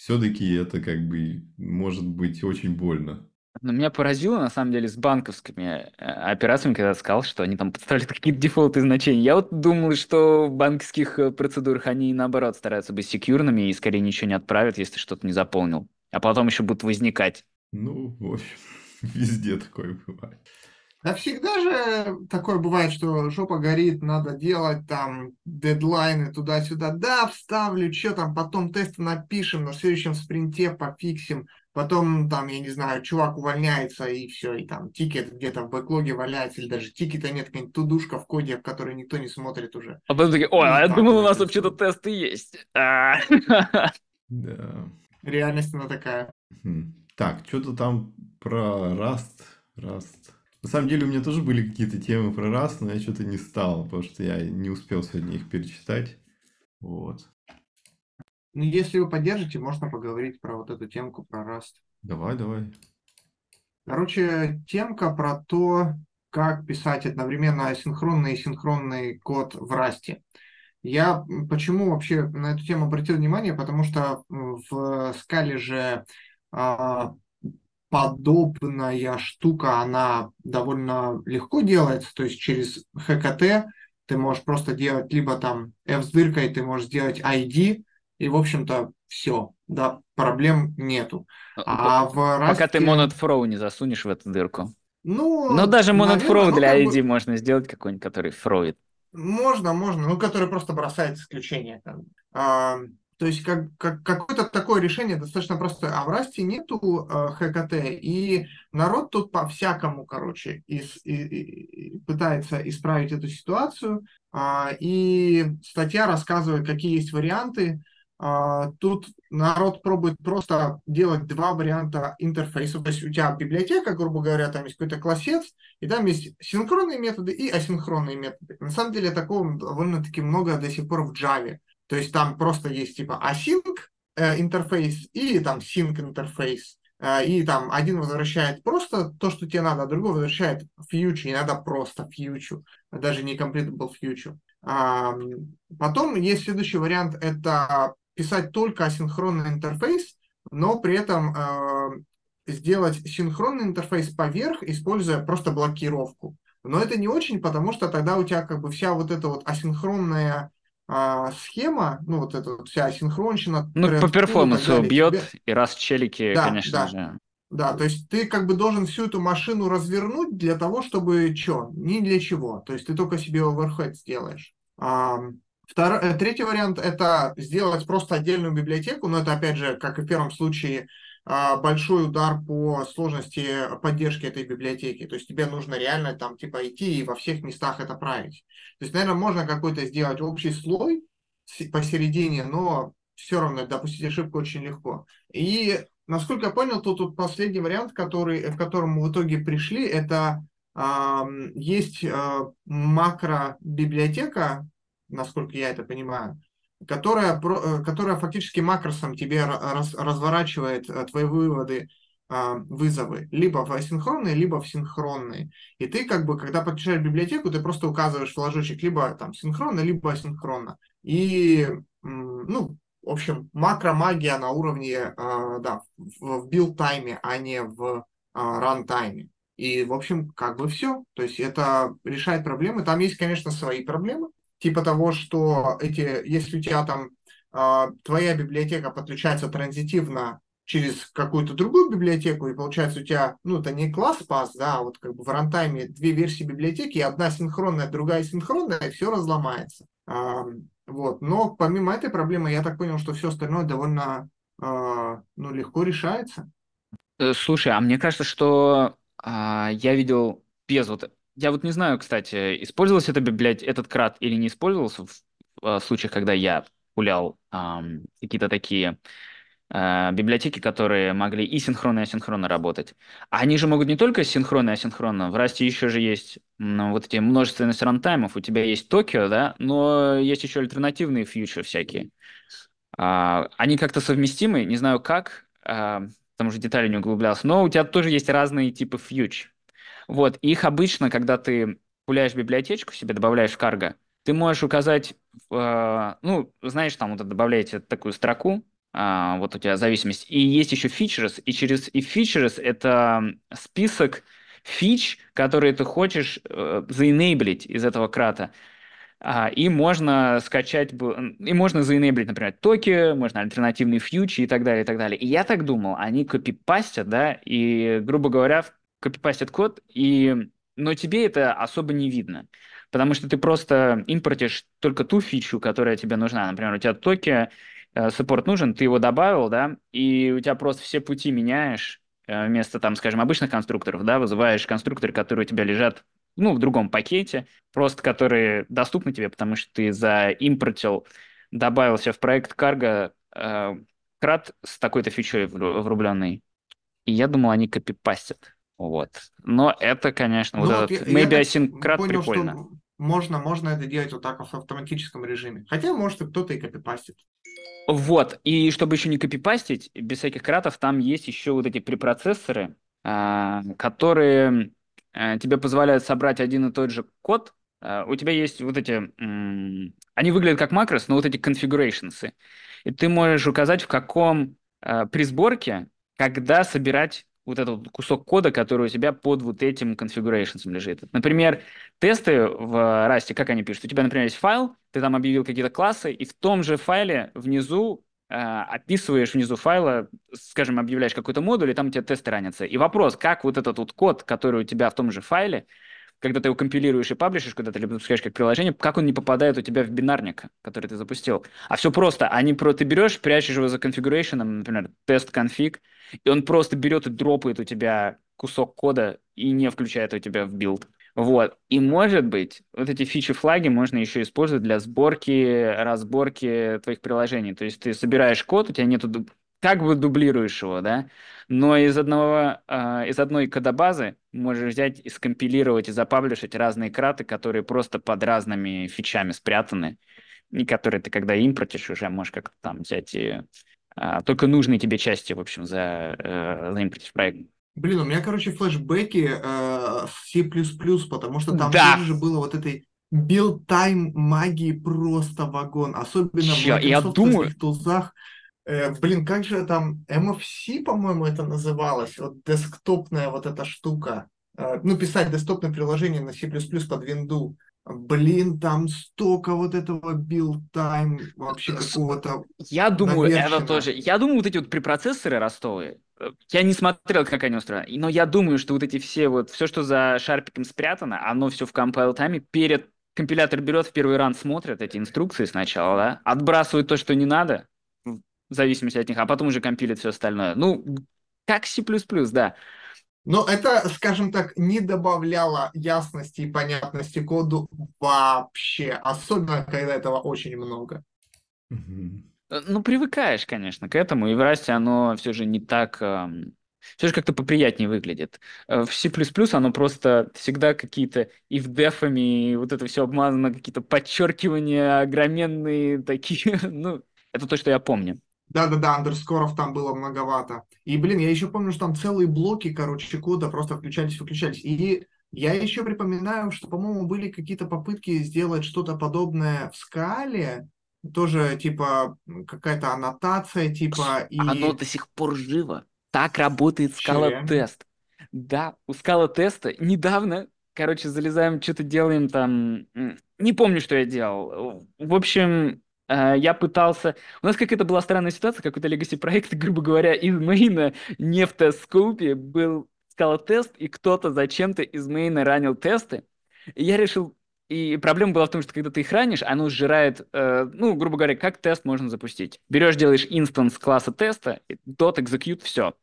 все-таки это как бы может быть очень больно. Но меня поразило, на самом деле, с банковскими э, операциями, когда сказал, что они там подставляют какие-то дефолты значения. Я вот думал, что в банковских э, процедурах они, наоборот, стараются быть секьюрными и скорее ничего не отправят, если что-то не заполнил. А потом еще будут возникать. Ну, в общем, везде такое бывает. Да всегда же такое бывает, что жопа горит, надо делать там дедлайны туда-сюда. Да, вставлю, что там, потом тесты напишем, на следующем спринте пофиксим. Потом там, я не знаю, чувак увольняется и все, и там тикет где-то в бэклоге валяется, или даже тикета нет, какая-нибудь тудушка в коде, в которой никто не смотрит уже. А потом такие, ой, а я думал, у нас вообще-то тесты есть. А. Да. Реальность она такая. Так, что-то там про Rust, Rust. На самом деле у меня тоже были какие-то темы про Rust, но я что-то не стал, потому что я не успел сегодня их перечитать. Вот. Ну, если вы поддержите, можно поговорить про вот эту темку про Rust. Давай, давай. Короче, темка про то, как писать одновременно асинхронный и синхронный код в Rust. Я почему вообще на эту тему обратил внимание, потому что в скале же а, подобная штука, она довольно легко делается, то есть через ХКТ ты можешь просто делать либо там F с дыркой, ты можешь сделать ID, и, в общем-то, все, да, проблем нету. А в Пока ты Throw не засунешь в эту дырку. Ну, Но даже Monet Throw для ID бы... можно сделать какой-нибудь, который фроид. Можно, можно, ну, который просто бросает исключение. А, то есть как, как, какое-то такое решение достаточно простое. А в Расте нету э, ХКТ, и народ тут по-всякому, короче, из, и, и, пытается исправить эту ситуацию. А, и статья рассказывает, какие есть варианты. А, тут народ пробует просто делать два варианта интерфейса. То есть у тебя библиотека, грубо говоря, там есть какой-то классец, и там есть синхронные методы и асинхронные методы. На самом деле такого довольно-таки много до сих пор в Java. То есть там просто есть типа async э, интерфейс и там sync интерфейс. Э, и там один возвращает просто то, что тебе надо, а другой возвращает future, иногда просто future, даже не completable. А, потом есть следующий вариант, это писать только асинхронный интерфейс, но при этом э, сделать синхронный интерфейс поверх, используя просто блокировку. Но это не очень, потому что тогда у тебя как бы вся вот эта вот асинхронная а, схема, ну вот эта вся асинхронщина. Ну, по перформансу бьет, тебе... и раз челики, да, конечно да. же. Да, то есть ты как бы должен всю эту машину развернуть для того, чтобы что? Ни для чего. То есть ты только себе оверхед сделаешь. А, втор... Э, третий вариант – это сделать просто отдельную библиотеку, но это, опять же, как и в первом случае, большой удар по сложности поддержки этой библиотеки. То есть тебе нужно реально там типа идти и во всех местах это править. То есть, наверное, можно какой-то сделать общий слой посередине, но все равно допустить ошибку очень легко. И насколько я понял, то тут последний вариант, который, в котором мы в итоге пришли, это э, есть э, макро-библиотека, насколько я это понимаю, которая, э, которая фактически макросом тебе раз, разворачивает э, твои выводы, а, вызовы, либо в асинхронные, либо в синхронные. И ты как бы, когда подключаешь библиотеку, ты просто указываешь флажочек либо там синхронно, либо асинхронно. И, ну, в общем, макромагия на уровне, а, да, в билд-тайме, а не в ран-тайме. И, в общем, как бы все. То есть это решает проблемы. Там есть, конечно, свои проблемы, типа того, что эти, если у тебя там э, твоя библиотека подключается транзитивно через какую-то другую библиотеку, и получается у тебя, ну, это не classpath, да, а вот как бы в рантайме две версии библиотеки, одна синхронная, другая асинхронная, и все разломается. А, вот. Но помимо этой проблемы, я так понял, что все остальное довольно а, ну, легко решается. Э, слушай, а мне кажется, что а, я видел без вот... Я вот не знаю, кстати, использовался это библиотека, этот крат или не использовался в, в случаях, когда я пулял эм, какие-то такие э, библиотеки, которые могли и синхронно, и асинхронно работать. А они же могут не только синхронно и асинхронно. В Расте еще же есть ну, вот эти множественность рантаймов. У тебя есть Токио, да, но есть еще альтернативные фьючер всякие. Э, они как-то совместимы, не знаю как, э, потому что детали не углублялся, но у тебя тоже есть разные типы фьюч. Вот, их обычно, когда ты пуляешь библиотечку себе, добавляешь в карго, ты можешь указать, э, ну, знаешь, там вот добавляете такую строку, э, вот у тебя зависимость, и есть еще features, и через и features это список фич, которые ты хочешь э, заенейблить из этого крата. А, и можно скачать, и можно заенейблить, например, токи, можно альтернативные фьючи и так далее, и так далее. И я так думал, они копипастят, да, и, грубо говоря, копипастят код, и... но тебе это особо не видно, потому что ты просто импортишь только ту фичу, которая тебе нужна. Например, у тебя токи, э, саппорт нужен, ты его добавил, да, и у тебя просто все пути меняешь, э, вместо, там, скажем, обычных конструкторов, да, вызываешь конструкторы, которые у тебя лежат, ну, в другом пакете, просто которые доступны тебе, потому что ты заимпортил, добавился в проект Cargo э, крат с такой-то фичой врубленной. И я думал, они копипастят. Вот. Но это, конечно, ну, вот, вот этот maybe async прикольно. Что можно, можно это делать вот так в автоматическом режиме. Хотя, может, и кто-то и копипастит. Вот, и чтобы еще не копипастить, без всяких кратов, там есть еще вот эти препроцессоры, а, которые а, тебе позволяют собрать один и тот же код. А, у тебя есть вот эти... Они выглядят как макрос, но вот эти configurations. И ты можешь указать, в каком при сборке, когда собирать вот этот кусок кода, который у тебя под вот этим configurations лежит. Например, тесты в Rust, как они пишут? У тебя, например, есть файл, ты там объявил какие-то классы, и в том же файле внизу э, описываешь внизу файла, скажем, объявляешь какой-то модуль, и там у тебя тесты ранятся. И вопрос, как вот этот вот код, который у тебя в том же файле, когда ты его компилируешь и паблишишь куда-то, либо запускаешь как приложение, как он не попадает у тебя в бинарник, который ты запустил. А все просто. Они про ты берешь, прячешь его за конфигурейшеном, например, test config, и он просто берет и дропает у тебя кусок кода и не включает у тебя в build. Вот. И может быть, вот эти фичи-флаги можно еще использовать для сборки, разборки твоих приложений. То есть ты собираешь код, у тебя нету как бы дублируешь его, да, но из одного, э, из одной кодобазы можешь взять и скомпилировать и запаблишить разные краты, которые просто под разными фичами спрятаны, и которые ты когда импортишь, уже можешь как-то там взять и э, только нужные тебе части, в общем, за, э, в проект. Блин, у меня, короче, флешбеки э, C++, потому что там да. тоже было вот этой time магии просто вагон, особенно Чё, в я думаю... тулзах. Э, блин, как же там MFC, по-моему, это называлось, вот десктопная вот эта штука. Э, ну, писать десктопное приложение на C++ под винду. Блин, там столько вот этого time вообще какого-то. Я думаю, наверчено. это тоже. Я думаю, вот эти вот препроцессоры ростовые. Э, я не смотрел, как они устроены, но я думаю, что вот эти все вот все, что за шарпиком спрятано, оно все в compile тайме перед компилятор берет в первый ран, смотрит эти инструкции сначала, да, отбрасывает то, что не надо, в зависимости от них, а потом уже компилит все остальное. Ну, как C++, да. Но это, скажем так, не добавляло ясности и понятности коду вообще, особенно когда этого очень много. Э, ну, привыкаешь, конечно, к этому, и в Расте оно все же не так... Все же как-то поприятнее выглядит. Э, в C++ оно просто всегда какие-то и в дефами, и вот это все обмазано, какие-то подчеркивания огроменные такие. ну, это то, что я помню. Да-да-да, андерскоров там было многовато. И, блин, я еще помню, что там целые блоки, короче, кода просто включались-выключались. И я еще припоминаю, что, по-моему, были какие-то попытки сделать что-то подобное в скале, тоже, типа, какая-то аннотация, типа... И... Оно до сих пор живо. Так работает скала-тест. Да, у скала-теста недавно, короче, залезаем, что-то делаем там... Не помню, что я делал. В общем, я пытался... У нас какая-то была странная ситуация, какой-то legacy проект, грубо говоря, из мейна не в тест-скопе был ScalaTest, и кто-то зачем-то из мейна ранил тесты. И я решил и проблема была в том, что когда ты их ранишь, оно сжирает, э, ну, грубо говоря, как тест можно запустить. Берешь, делаешь instance класса теста, dot execute, все.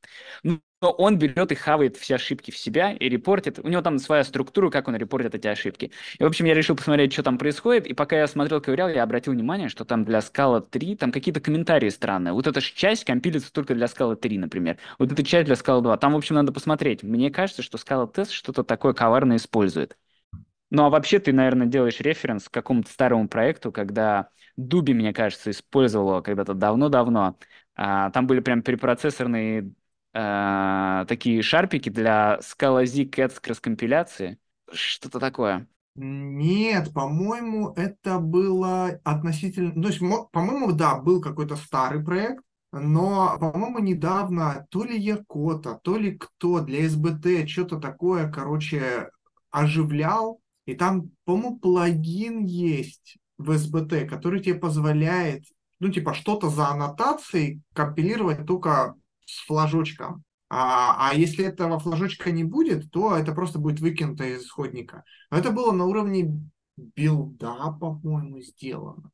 Но он берет и хавает все ошибки в себя и репортит. У него там своя структура, как он репортит эти ошибки. И, в общем, я решил посмотреть, что там происходит. И пока я смотрел, ковырял, я обратил внимание, что там для Scala 3 там какие-то комментарии странные. Вот эта часть компилится только для Scala 3, например. Вот эта часть для Scala 2. Там, в общем, надо посмотреть. Мне кажется, что Scala Test что-то такое коварное использует. Ну а вообще ты, наверное, делаешь референс к какому-то старому проекту, когда Дуби, мне кажется, использовала когда-то давно-давно. А, там были прям перепроцессорные а, такие шарпики для Scala Z Cats раскомпиляции. Что-то такое. Нет, по-моему, это было относительно... То есть, по-моему, да, был какой-то старый проект, но, по-моему, недавно то ли Якота, то ли кто для СБТ что-то такое, короче, оживлял и там, по-моему, плагин есть в SBT, который тебе позволяет, ну, типа, что-то за аннотацией компилировать только с флажочком. А, а если этого флажочка не будет, то это просто будет выкинуто из исходника. Но это было на уровне билда, по-моему, сделано.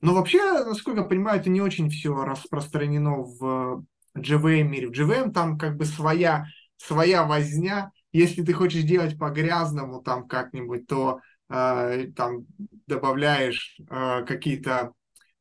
Но вообще, насколько я понимаю, это не очень все распространено в JVM мире. В JVM там как бы своя, своя возня, если ты хочешь делать по-грязному там как-нибудь, то э, там добавляешь э, какие-то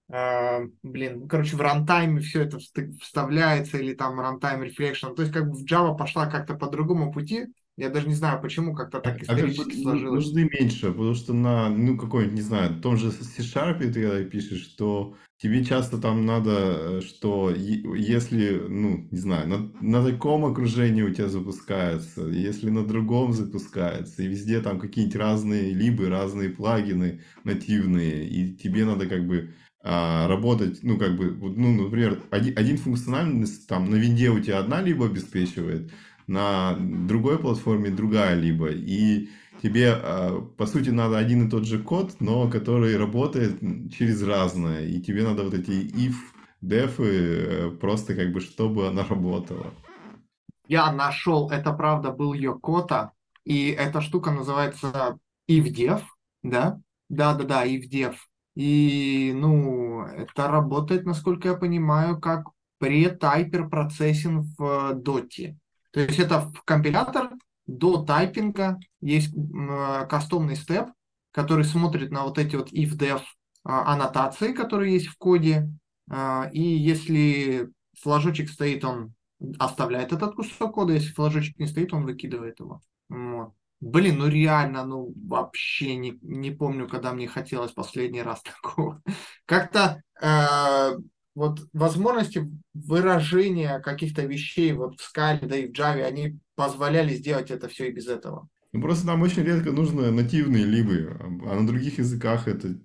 Uh, блин, ну, короче, в рантайме все это вставляется, или там runtime reflection. То есть, как бы в Java пошла как-то по другому пути, я даже не знаю, почему как-то так исторически а как бы сложилось. Нужны меньше, потому что на, ну, какой-нибудь, не знаю, том же C-Sharp ты когда пишешь, что тебе часто там надо, э, что если, ну, не знаю, на, на таком окружении у тебя запускается, если на другом запускается, и везде там какие-нибудь разные либо разные плагины нативные, и тебе надо как бы а, работать, ну, как бы, ну, например, один, один функциональность там на винде у тебя одна либо обеспечивает, на другой платформе другая либо. И тебе, а, по сути, надо один и тот же код, но который работает через разное. И тебе надо вот эти if, def, э, просто как бы, чтобы она работала. Я нашел, это правда был Йокота, и эта штука называется ifdef, да? Да-да-да, ifdef. И, ну, это работает, насколько я понимаю, как pre-typer процессинг в Доте. То есть это компилятор до тайпинга, есть кастомный степ, который смотрит на вот эти вот if-def а, аннотации, которые есть в коде, а, и если флажочек стоит, он оставляет этот кусок кода, если флажочек не стоит, он выкидывает его. Вот. Блин, ну реально, ну вообще не, не помню, когда мне хотелось последний раз такого. Как-то э, вот возможности выражения каких-то вещей вот в Scala, да и в Java, они позволяли сделать это все и без этого. Ну, просто нам очень редко нужны нативные либы, а на других языках это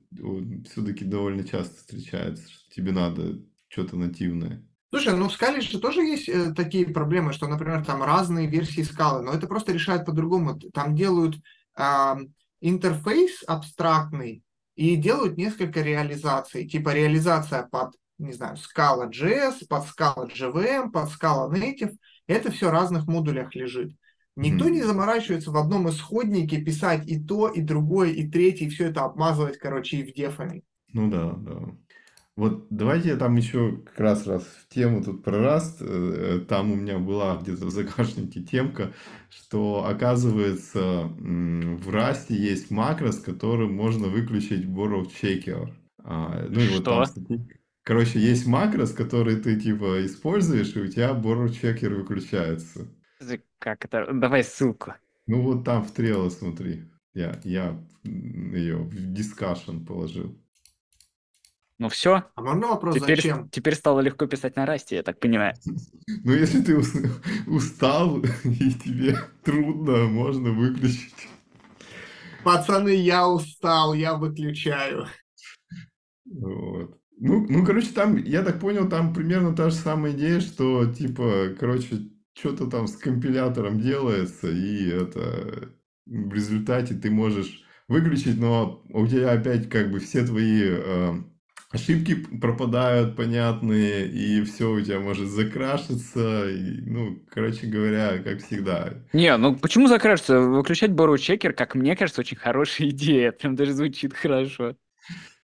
все-таки довольно часто встречается, что тебе надо что-то нативное. Слушай, ну в Scala же тоже есть э, такие проблемы, что, например, там разные версии скалы, но это просто решают по-другому. Там делают э, интерфейс абстрактный и делают несколько реализаций. Типа реализация под не знаю, Scala JS, под Scala JVM, под Scala Native. Это все в разных модулях лежит. Никто mm-hmm. не заморачивается в одном исходнике писать и то, и другое, и третье, и все это обмазывать, короче, и в дефами. Ну да, да. Вот давайте я там еще как раз раз в тему тут про Rust. Э, там у меня была где-то в загашнике темка, что оказывается в Rust есть макрос, которым можно выключить borrow checker. А, ну и вот там Короче, есть макрос, который ты типа используешь, и у тебя бору-чекер выключается. Как это? Давай ссылку. Ну вот там в Trello, смотри. Я, я ее в дискашн положил. Ну все. А можно вопрос, теперь, зачем? Теперь стало легко писать на расте, я так понимаю. Ну если ты устал и тебе трудно, можно выключить. Пацаны, я устал, я выключаю. Вот. Ну, ну, короче, там, я так понял, там примерно та же самая идея, что, типа, короче, что-то там с компилятором делается, и это в результате ты можешь выключить, но у тебя опять как бы все твои э, ошибки пропадают понятные, и все у тебя может закрашиться, и, ну, короче говоря, как всегда. Не, ну почему закрашиться? Выключать Borrow Checker, как мне кажется, очень хорошая идея, прям даже звучит хорошо.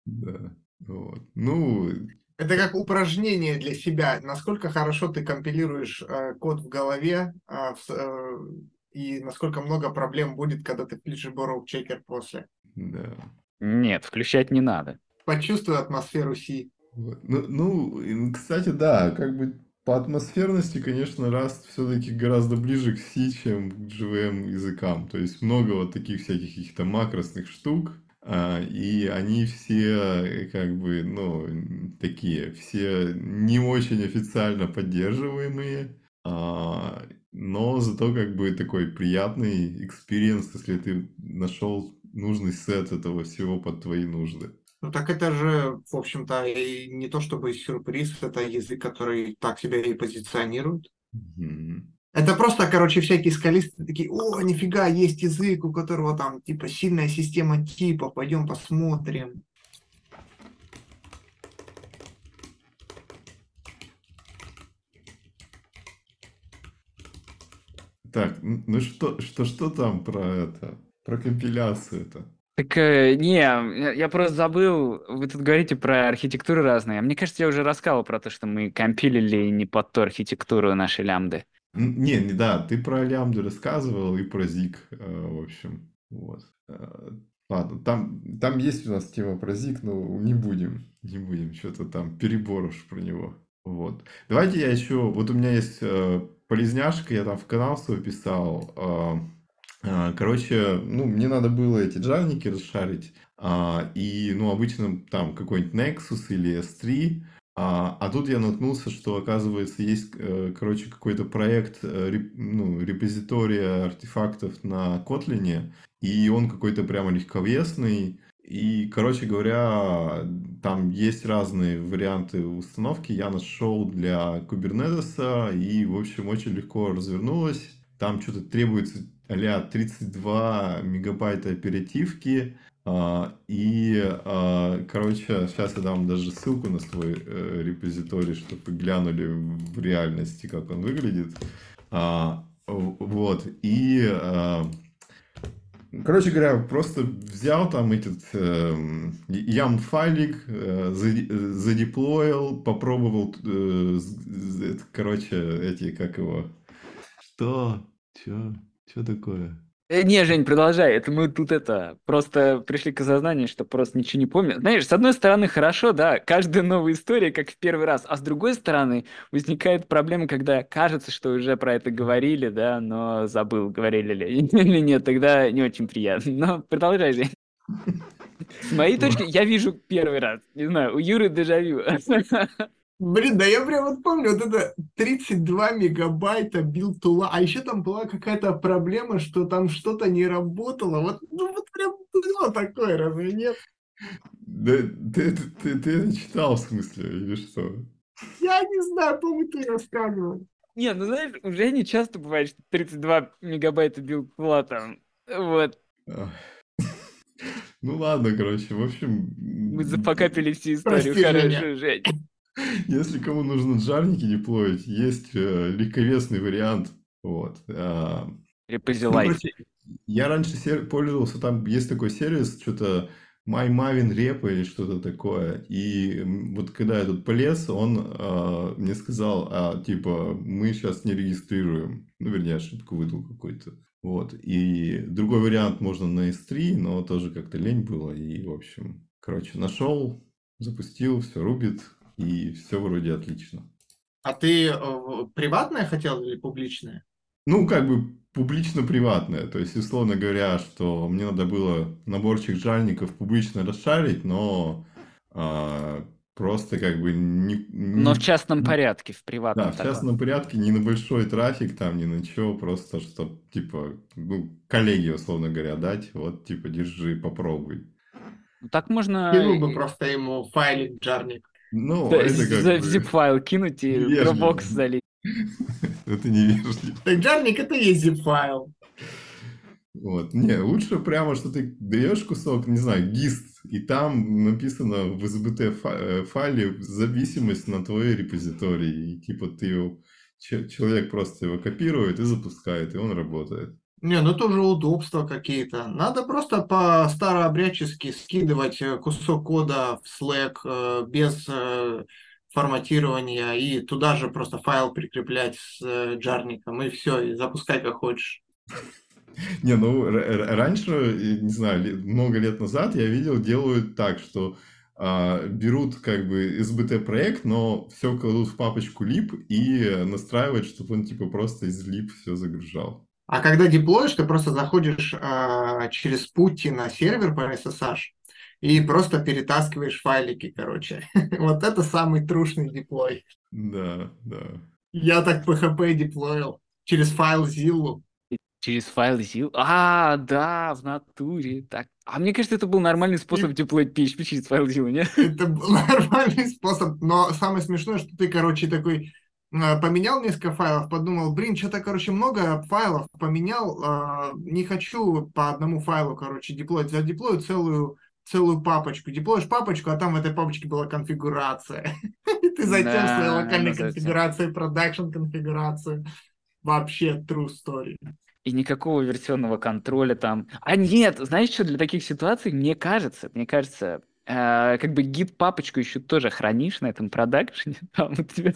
Да, вот. Ну, Это как упражнение для себя, насколько хорошо ты компилируешь э, код в голове, а, в э, и насколько много проблем будет, когда ты включишь Borrow Checker после. да. Нет, включать не надо. Почувствуй атмосферу C. Вот. Ну, ну, кстати, да, как бы по атмосферности, конечно, Rust все-таки гораздо ближе к C, чем к JVM языкам. То есть много вот таких всяких каких-то макросных штук, и они все э, как бы, ну, такие, все не очень официально поддерживаемые, а, но зато как бы такой приятный experience, если ты нашел нужный сет этого всего под твои нужды. Ну так это же, в общем-то, не то чтобы сюрприз, это язык, который так себя и позиционирует. Мгм. Это просто, короче, всякие скалисты такие, о, нифига, есть язык, у которого там, типа, сильная система типов, пойдем посмотрим. Так, ну что, что, что там про это, про компиляцию-то? Так, э, не, я просто забыл, вы тут говорите про архитектуры разные. А Мне кажется, я уже рассказывал про то, что мы компилили не под ту архитектуру нашей лямбды. Не, не, да, ты про лямбду рассказывал и про ZIG, э, в общем, вот. Э, Ладно, там, там есть у нас тема про ZIG, но не будем, не будем, что-то там перебор про него. Вот. Давайте я еще, вот у меня есть э, полезняшка, я там в канал свой писал, э, а, Короче, ну, мне надо было эти джарники расшарить, а, и, ну, обычно там какой-нибудь Nexus или S3, а, а тут я наткнулся, что, оказывается, есть, э, короче, какой-то проект, э, ну, репозитория артефактов на Kotlin, и он какой-то прямо легковесный, и, короче говоря, там есть разные варианты установки. Я нашел для Kubernetes, и, в общем, очень легко развернулось. Там что-то требуется а 32 мегабайта оперативки. А, И, а, короче, сейчас я дам даже ссылку на свой э, репозиторий, чтобы вы глянули в реальности, как он выглядит. А, Вот. И, короче говоря, просто взял там этот эм, ям файлик, э, э, задеплоил, попробовал, э, короче, эти, как его... Что? Чё? Чё такое? Э, Не, Жень, продолжай. Это мы тут это просто пришли к осознанию, что просто ничего не помню. Знаешь, с одной стороны, хорошо, да, каждая новая история как в первый раз, а с другой стороны, возникает проблема, когда кажется, что уже про это говорили, да, но забыл, говорили ли или нет, тогда не очень приятно. Но продолжай, Жень. С моей точки, я вижу первый раз. Не знаю, у Юры дежавю. Блин, да я прям вот помню, вот это 32 мегабайта build tool а, а еще там была какая-то проблема, что там что-то не работало. Вот, ну, вот прям было такое, разве нет? Да, ты, ты, ты, ты это читал, в смысле, или что? Я не знаю, по-моему, ты рассказывал. Не, ну знаешь, у Жени часто бывает, что 32 мегабайта build там. Вот. Ну ладно, короче, в общем... Мы зафакапили всю историю. Прости. Хорошо, Жень. Если кому нужно джарники деплоить, есть э, легковесный вариант. Вот. а, Ну, Репозилайт. я раньше пользовался, там есть такой сервис, что-то MyMavin Repo или что-то такое. И вот когда я тут полез, он а, мне сказал, а, типа, мы сейчас не регистрируем. Ну, вернее, ошибку выдал какой-то. Вот. И другой вариант можно на S3, но тоже как-то лень было. И, в общем, короче, нашел, запустил, все рубит, и все вроде отлично. А ты э, приватное хотел или публичное? Ну, как бы публично-приватное. То есть, условно говоря, что мне надо было наборчик жальников публично расшарить, но а, просто как бы не, Но в не- частном порядке, в приватном да, в таком. частном порядке, не на большой трафик, там, ни на чего, просто чтобы, типа, ну, коллеге, условно говоря, дать, вот, типа, держи, попробуй. Ну, Так можно Кинул бы просто ему файлик джарник. Ну, да, это как за- бы, в zip-файл кинуть и в. Dropbox залить. это невежливо. Так джарник это и есть zip-файл. Вот. Не, лучше прямо, что ты даешь кусок, не знаю, гист, и там написано в SBT э, файле зависимость на твой репозиторий. И типа ты его, человек просто его копирует и запускает, и он работает. Не, ну тоже удобства какие-то. Надо просто по старообрядчески скидывать э, кусок кода в Slack э, без э, форматирования и туда же просто файл прикреплять с джарником и все, и запускай как хочешь. Не, ну раньше, не знаю, много лет назад я видел, делают так, что а, берут как бы SBT проект, но все кладут в папочку lib и настраивают, чтобы он типа просто из lib все загружал. А когда деплоишь, ты просто заходишь а, через пути на сервер по SSH и просто перетаскиваешь файлики, короче. вот это самый трушный деплой. Да, да. Я так PHP деплоил через файл Zillow. Через файл ZIL? А, да, в натуре. Так. А мне кажется, это был нормальный способ деплоить PHP через файл ZIL, нет? Это был нормальный способ, но самое смешное, что ты, короче, такой э, поменял несколько файлов, подумал, блин, что-то, короче, много файлов поменял, э, не хочу по одному файлу, короче, деплоить, задеплою целую целую папочку. Деплоишь папочку, а там в этой папочке была конфигурация. И ты затем своей локальной конфигурацией, продакшн конфигурацию. Вообще true story и никакого версионного контроля там. А нет, знаешь что, для таких ситуаций, мне кажется, мне кажется, э, как бы гид-папочку еще тоже хранишь на этом продакшене, там у тебя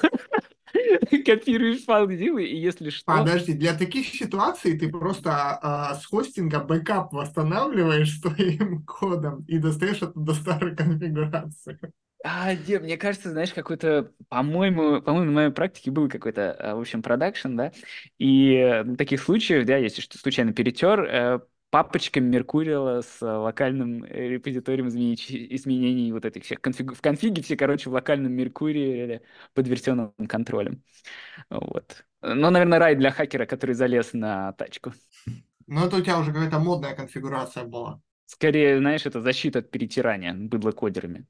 копируешь файл и если что... Подожди, для таких ситуаций ты просто а, с хостинга бэкап восстанавливаешь своим кодом и достаешь оттуда старую конфигурацию. А, где, мне кажется, знаешь, какой-то, по-моему, по-моему, на моей практике был какой-то, а, в общем, продакшн, да, и в таких случаях, да, если что случайно перетер, э, папочка Mercurial а с локальным репозиторием изменений вот этих всех конфиг... в конфиге все, короче, в локальном Mercurial е под версионным контролем. Вот. Ну, наверное, рай для хакера, который залез на тачку. Ну, это у тебя уже какая-то модная конфигурация была. Скорее, знаешь, это защита от перетирания быдлокодерами.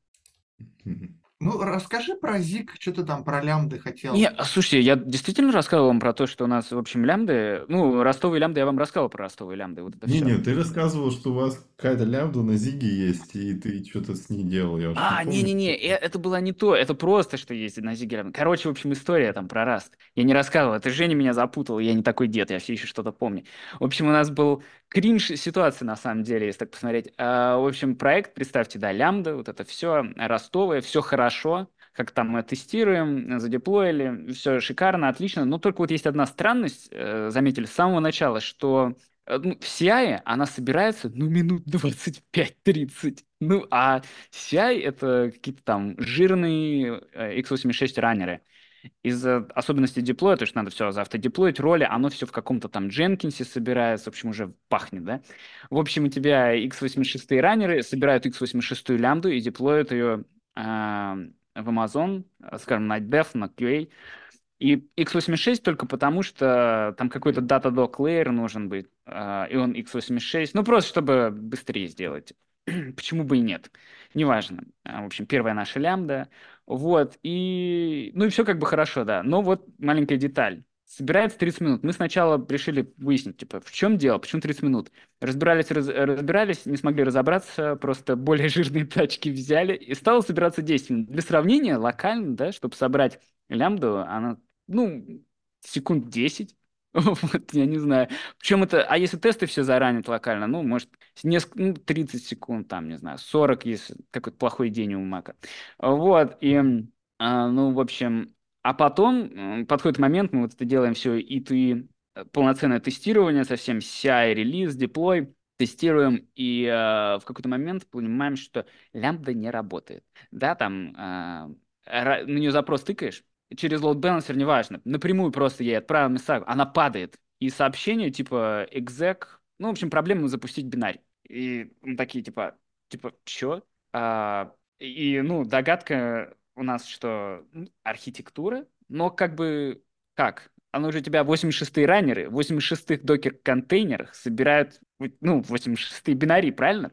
Ну, расскажи про Зик, что ты там про лямды хотел. Не, а, слушайте, я действительно рассказывал вам про то, что у нас, в общем, лямды, ну, ростовые лямды, я вам рассказывал про ростовые лямды, вот это не, все. Не, ты рассказывал, что у вас какая-то лямбда на Зиге есть, и ты что-то с ней делал, я А, не-не-не, э, это было не то, это просто, что есть на Зиге лямбда. Короче, в общем, история там про Раст. Я не рассказывал, это Женя меня запутал, я не такой дед, я все еще что-то помню. В общем, у нас был кринж ситуация, на самом деле, если так посмотреть. А, в общем, проект, представьте, да, лямбда, вот это все, ростовое, все хорошо, как там мы тестируем, задеплоили, все шикарно, отлично. Но только вот есть одна странность, э, заметили с самого начала, что э, ну, в CI она собирается, ну, минут 25-30. Ну, а CI — это какие-то там жирные э, x86 раннеры. Из-за особенностей деплоя, то есть надо все автодеплоить, роли, оно все в каком-то там Дженкинсе собирается, в общем, уже пахнет, да? В общем, у тебя x86 раннеры собирают x86 лямбду и деплоят ее в Amazon, э, скажем, на Dev, на QA. И x86 только потому, что там какой-то Datadog layer нужен быть, э, и он x86, ну просто чтобы быстрее сделать. Почему бы и нет? Неважно. Э, в общем, первая наша лямбда. Вот, и... Ну и все как бы хорошо, да. Но вот маленькая деталь собирается 30 минут. Мы сначала решили выяснить, типа, в чем дело, почему 30 минут. Разбирались, раз, разбирались, не смогли разобраться, просто более жирные тачки взяли, и стало собираться 10 минут. Для сравнения, локально, да, чтобы собрать лямбду, она, ну, секунд 10, вот, я не знаю. Причем это, а если тесты все заранят локально, ну, может, несколько, ну, 30 секунд, там, не знаю, 40, если какой-то плохой день у Мака. Вот, и, а, ну, в общем, а потом подходит момент, мы вот это делаем все, и ты э, полноценное тестирование совсем CI, релиз, деплой, тестируем, и э, в какой-то момент понимаем, что лямбда не работает. Да, там э, на нее запрос тыкаешь, через load balancer, неважно, напрямую просто ей отправил месседж, она падает, и сообщение типа exec, ну, в общем, проблема запустить бинарь. И мы такие, типа, типа, чё? А, и, ну, догадка у нас что? Архитектура, но как бы как? Оно же у тебя 86-е раннеры, 86-х докер-контейнерах собирают, ну, 86-е бинарии, правильно?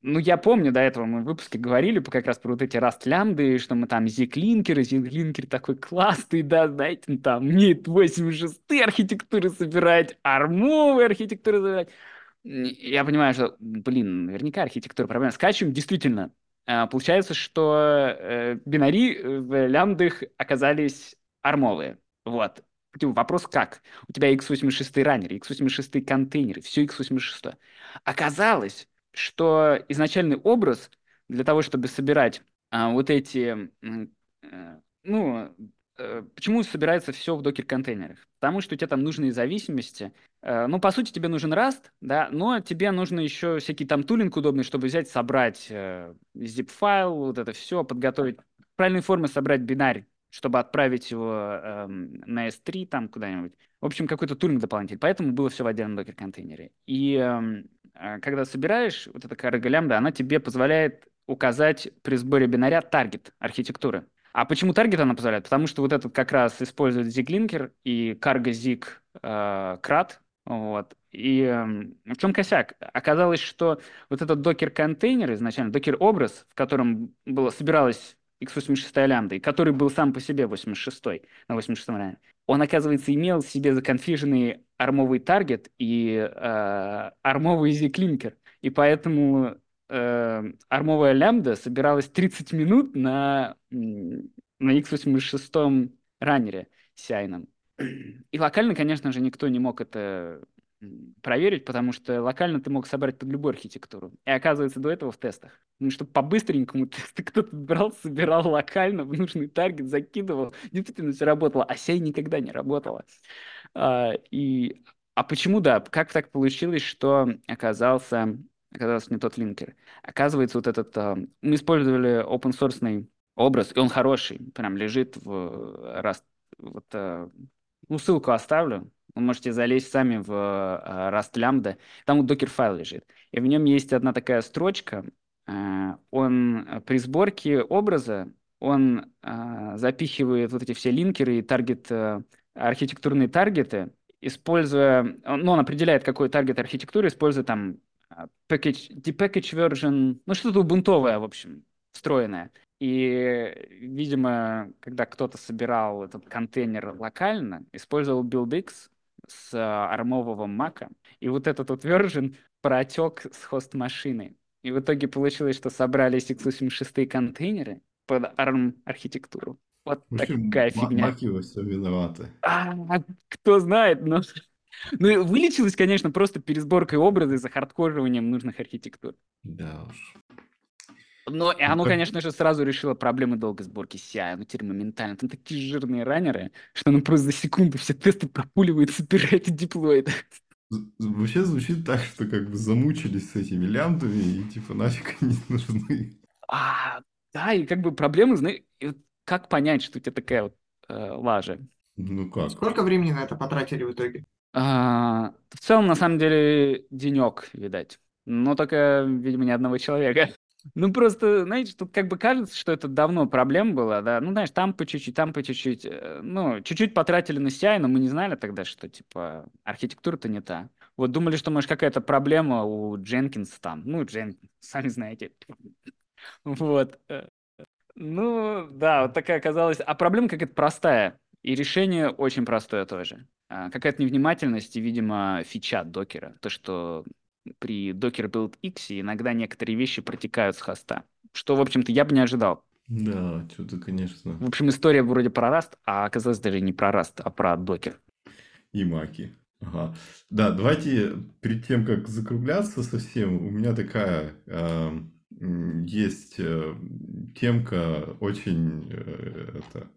Ну, я помню, до этого мы в выпуске говорили как раз про вот эти раст-лямбды, что мы там зиклинкеры, зиклинкер такой классный, да, знаете, ну, там умеет 86 архитектуры собирать, армовые архитектуры собирать. Я понимаю, что, блин, наверняка архитектура проблема. Скачем, действительно, а, получается, что э, бинари в лямбдах оказались армовые. Вот. Типа, вопрос как? У тебя x86 раннеры, x86 контейнеры, все x86. Оказалось, что изначальный образ для того, чтобы собирать а, вот эти, э, ну, э, почему собирается все в докер-контейнерах? Потому что у тебя там нужные зависимости. Э, ну, по сути, тебе нужен Rust, да, но тебе нужно еще всякий там тулинг удобный, чтобы взять, собрать э, zip-файл, вот это все, подготовить, в правильной форме собрать бинарь чтобы отправить его э, на S3 там куда-нибудь. В общем, какой-то тулинг дополнительный. Поэтому было все в отдельном докер-контейнере. И эм, э, когда собираешь, вот эта карга лямбда, она тебе позволяет указать при сборе бинаря таргет архитектуры. А почему таргет она позволяет? Потому что вот этот как раз использует zig-линкер и cargo zig э. Вот. И э, в чем косяк? Оказалось, что вот этот докер-контейнер изначально, докер-образ, в котором было, собиралось x86 лямбда, который был сам по себе 86 на 86 раме, он, оказывается, имел в себе законфиженный армовый таргет и э, армовый зиклинкер. И поэтому э, армовая лямбда собиралась 30 минут на, на x86 раннере CI. И локально, конечно же, никто не мог это проверить, потому что локально ты мог собрать под любую архитектуру. И оказывается, до этого в тестах. Ну, чтобы по-быстренькому тесты кто-то брал, собирал локально в нужный таргет, закидывал. Действительно все работало, а сей никогда не работало. А, и... а почему, да, как так получилось, что оказался, оказался не тот линкер? Оказывается, вот этот... А, мы использовали open source образ, и он хороший, прям лежит в раз вот, а, ну, ссылку оставлю, вы можете залезть сами в uh, Rust Lambda. Там вот докер-файл лежит. И в нем есть одна такая строчка. Uh, он э, при сборке образа, он запихивает вот эти все линкеры и таргет, архитектурные таргеты, используя... Ну, он определяет, какой таргет архитектуры, используя там package, depackage version, ну, что-то убунтовое, в общем, встроенное. И, видимо, когда кто-то собирал этот контейнер локально, использовал BuildX, с а, армового мака, и вот этот вот version протек с хост-машины. И в итоге получилось, что собрались x86 контейнеры под ARM-архитектуру. Вот в общем, такая фигня. Маки во все виноваты. А, кто знает, но... Ну, вылечилось, конечно, просто пересборкой образа и захардкоживанием нужных архитектур. Да уж. Но и оно, конечно же, сразу решило проблемы долгой сборки CI. Ну, теперь моментально. Там такие жирные раннеры, что оно просто за секунду все тесты пропуливает, собирает и деплоит. Вообще звучит так, что как бы замучились с этими лямбдами и типа нафиг они нужны. А, да, и как бы проблемы, знаешь, как понять, что у тебя такая вот э, лажа? Ну как? Сколько времени на это потратили в итоге? А, в целом, на самом деле, денек, видать. Но только, видимо, ни одного человека. Ну, просто, знаете, тут как бы кажется, что это давно проблема была, да. Ну, знаешь, там по чуть-чуть, там по чуть-чуть. Э, ну, чуть-чуть потратили на CI, но мы не знали тогда, что, типа, архитектура-то не та. Вот думали, что, может, какая-то проблема у Дженкинса там. Ну, Дженкинс, сами знаете. Вот. Э, ну, да, вот такая оказалась. А проблема какая-то простая. И решение очень простое тоже. А, какая-то невнимательность и, видимо, фича докера. То, что при Docker Build X иногда некоторые вещи протекают с хоста, что, в общем-то, я бы не ожидал. Да, что-то, конечно. В общем, история вроде про Rust, а оказалось даже не про Rust, а про Docker. И маки. Ага. Да, давайте перед тем, как закругляться совсем, у меня такая э, есть э, темка очень э, это,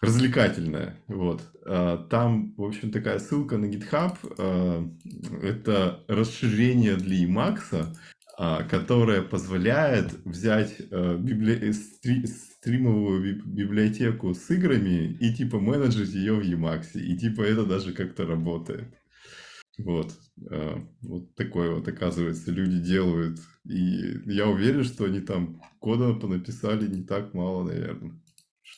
развлекательная. Вот. А, там, в общем, такая ссылка на GitHub. А, это расширение для Emacs, а, которое позволяет взять библи... стримовую библиотеку с играми и типа менеджить ее в Emacs. И типа это даже как-то работает. Вот. Вот такое вот, оказывается, люди делают. И я уверен, что они там кода понаписали не так мало, наверное.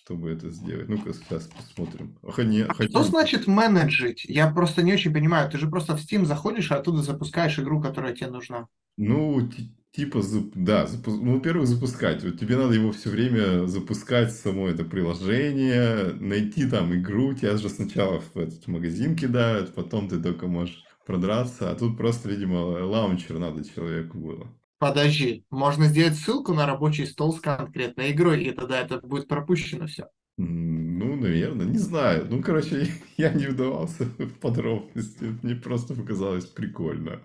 Чтобы это сделать. Ну-ка, сейчас посмотрим. Не, а. Что значит менеджить? Я просто не очень понимаю. Ты же просто в Steam заходишь, а оттуда запускаешь игру, которая тебе нужна. Ну, типа, да, запу... ну, во-первых, запускать. Вот тебе надо его все время запускать, само это приложение, найти там игру, тебя же сначала в этот магазин кидают, потом ты только можешь продраться, а тут просто, видимо, лаунчер надо человеку было. Подожди, можно сделать ссылку на рабочий стол с конкретной игрой, и тогда это будет пропущено все. Ну, наверное, не знаю. Ну, короче, я не вдавался в подробности. Мне просто показалось прикольно.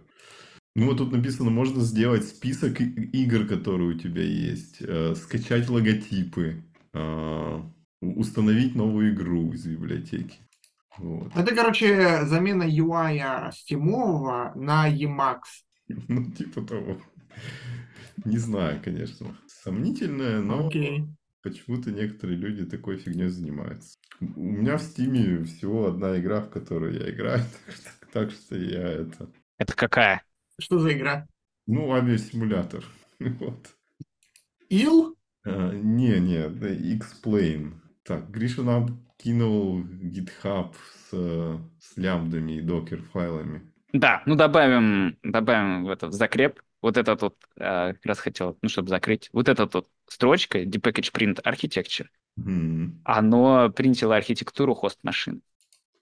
Ну, вот тут написано, можно сделать список игр, которые у тебя есть, э, скачать логотипы, э, установить новую игру из библиотеки. Вот. Это, короче, замена UI стимового на Emacs. Ну, типа того. Не знаю, конечно. Сомнительное, но okay. почему-то некоторые люди такой фигней занимаются. У меня в Стиме всего одна игра, в которую я играю, так что, так что я это... Это какая? Что за игра? Ну, авиасимулятор. вот. Ил? А, не, не, X-Plane. Так, Гриша нам кинул GitHub с, с лямбдами и докер-файлами. Да, ну добавим, добавим в это в закреп. Вот этот вот, э, как раз хотел, ну, чтобы закрыть, вот эта вот строчка, Depackage Print Architecture, mm. оно принтило архитектуру хост-машин.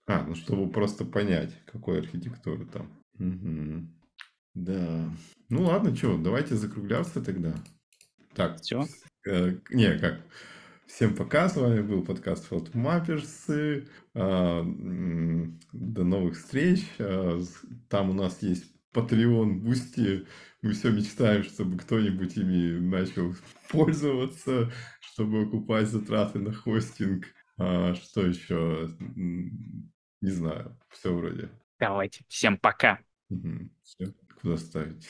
А, ну, чтобы просто понять, какой архитектуры там. Угу. Да. Ну ладно, что, давайте закругляться тогда. Так. Все? Э, не, как. Всем пока, с вами был подкаст Фотомаперсы. А, до новых встреч. А, там у нас есть Patreon, Boosty. Мы все мечтаем, чтобы кто-нибудь ими начал пользоваться, чтобы окупать затраты на хостинг. А, что еще? Не знаю. Все вроде. Давайте. Всем пока. Угу. Все. Куда ставить?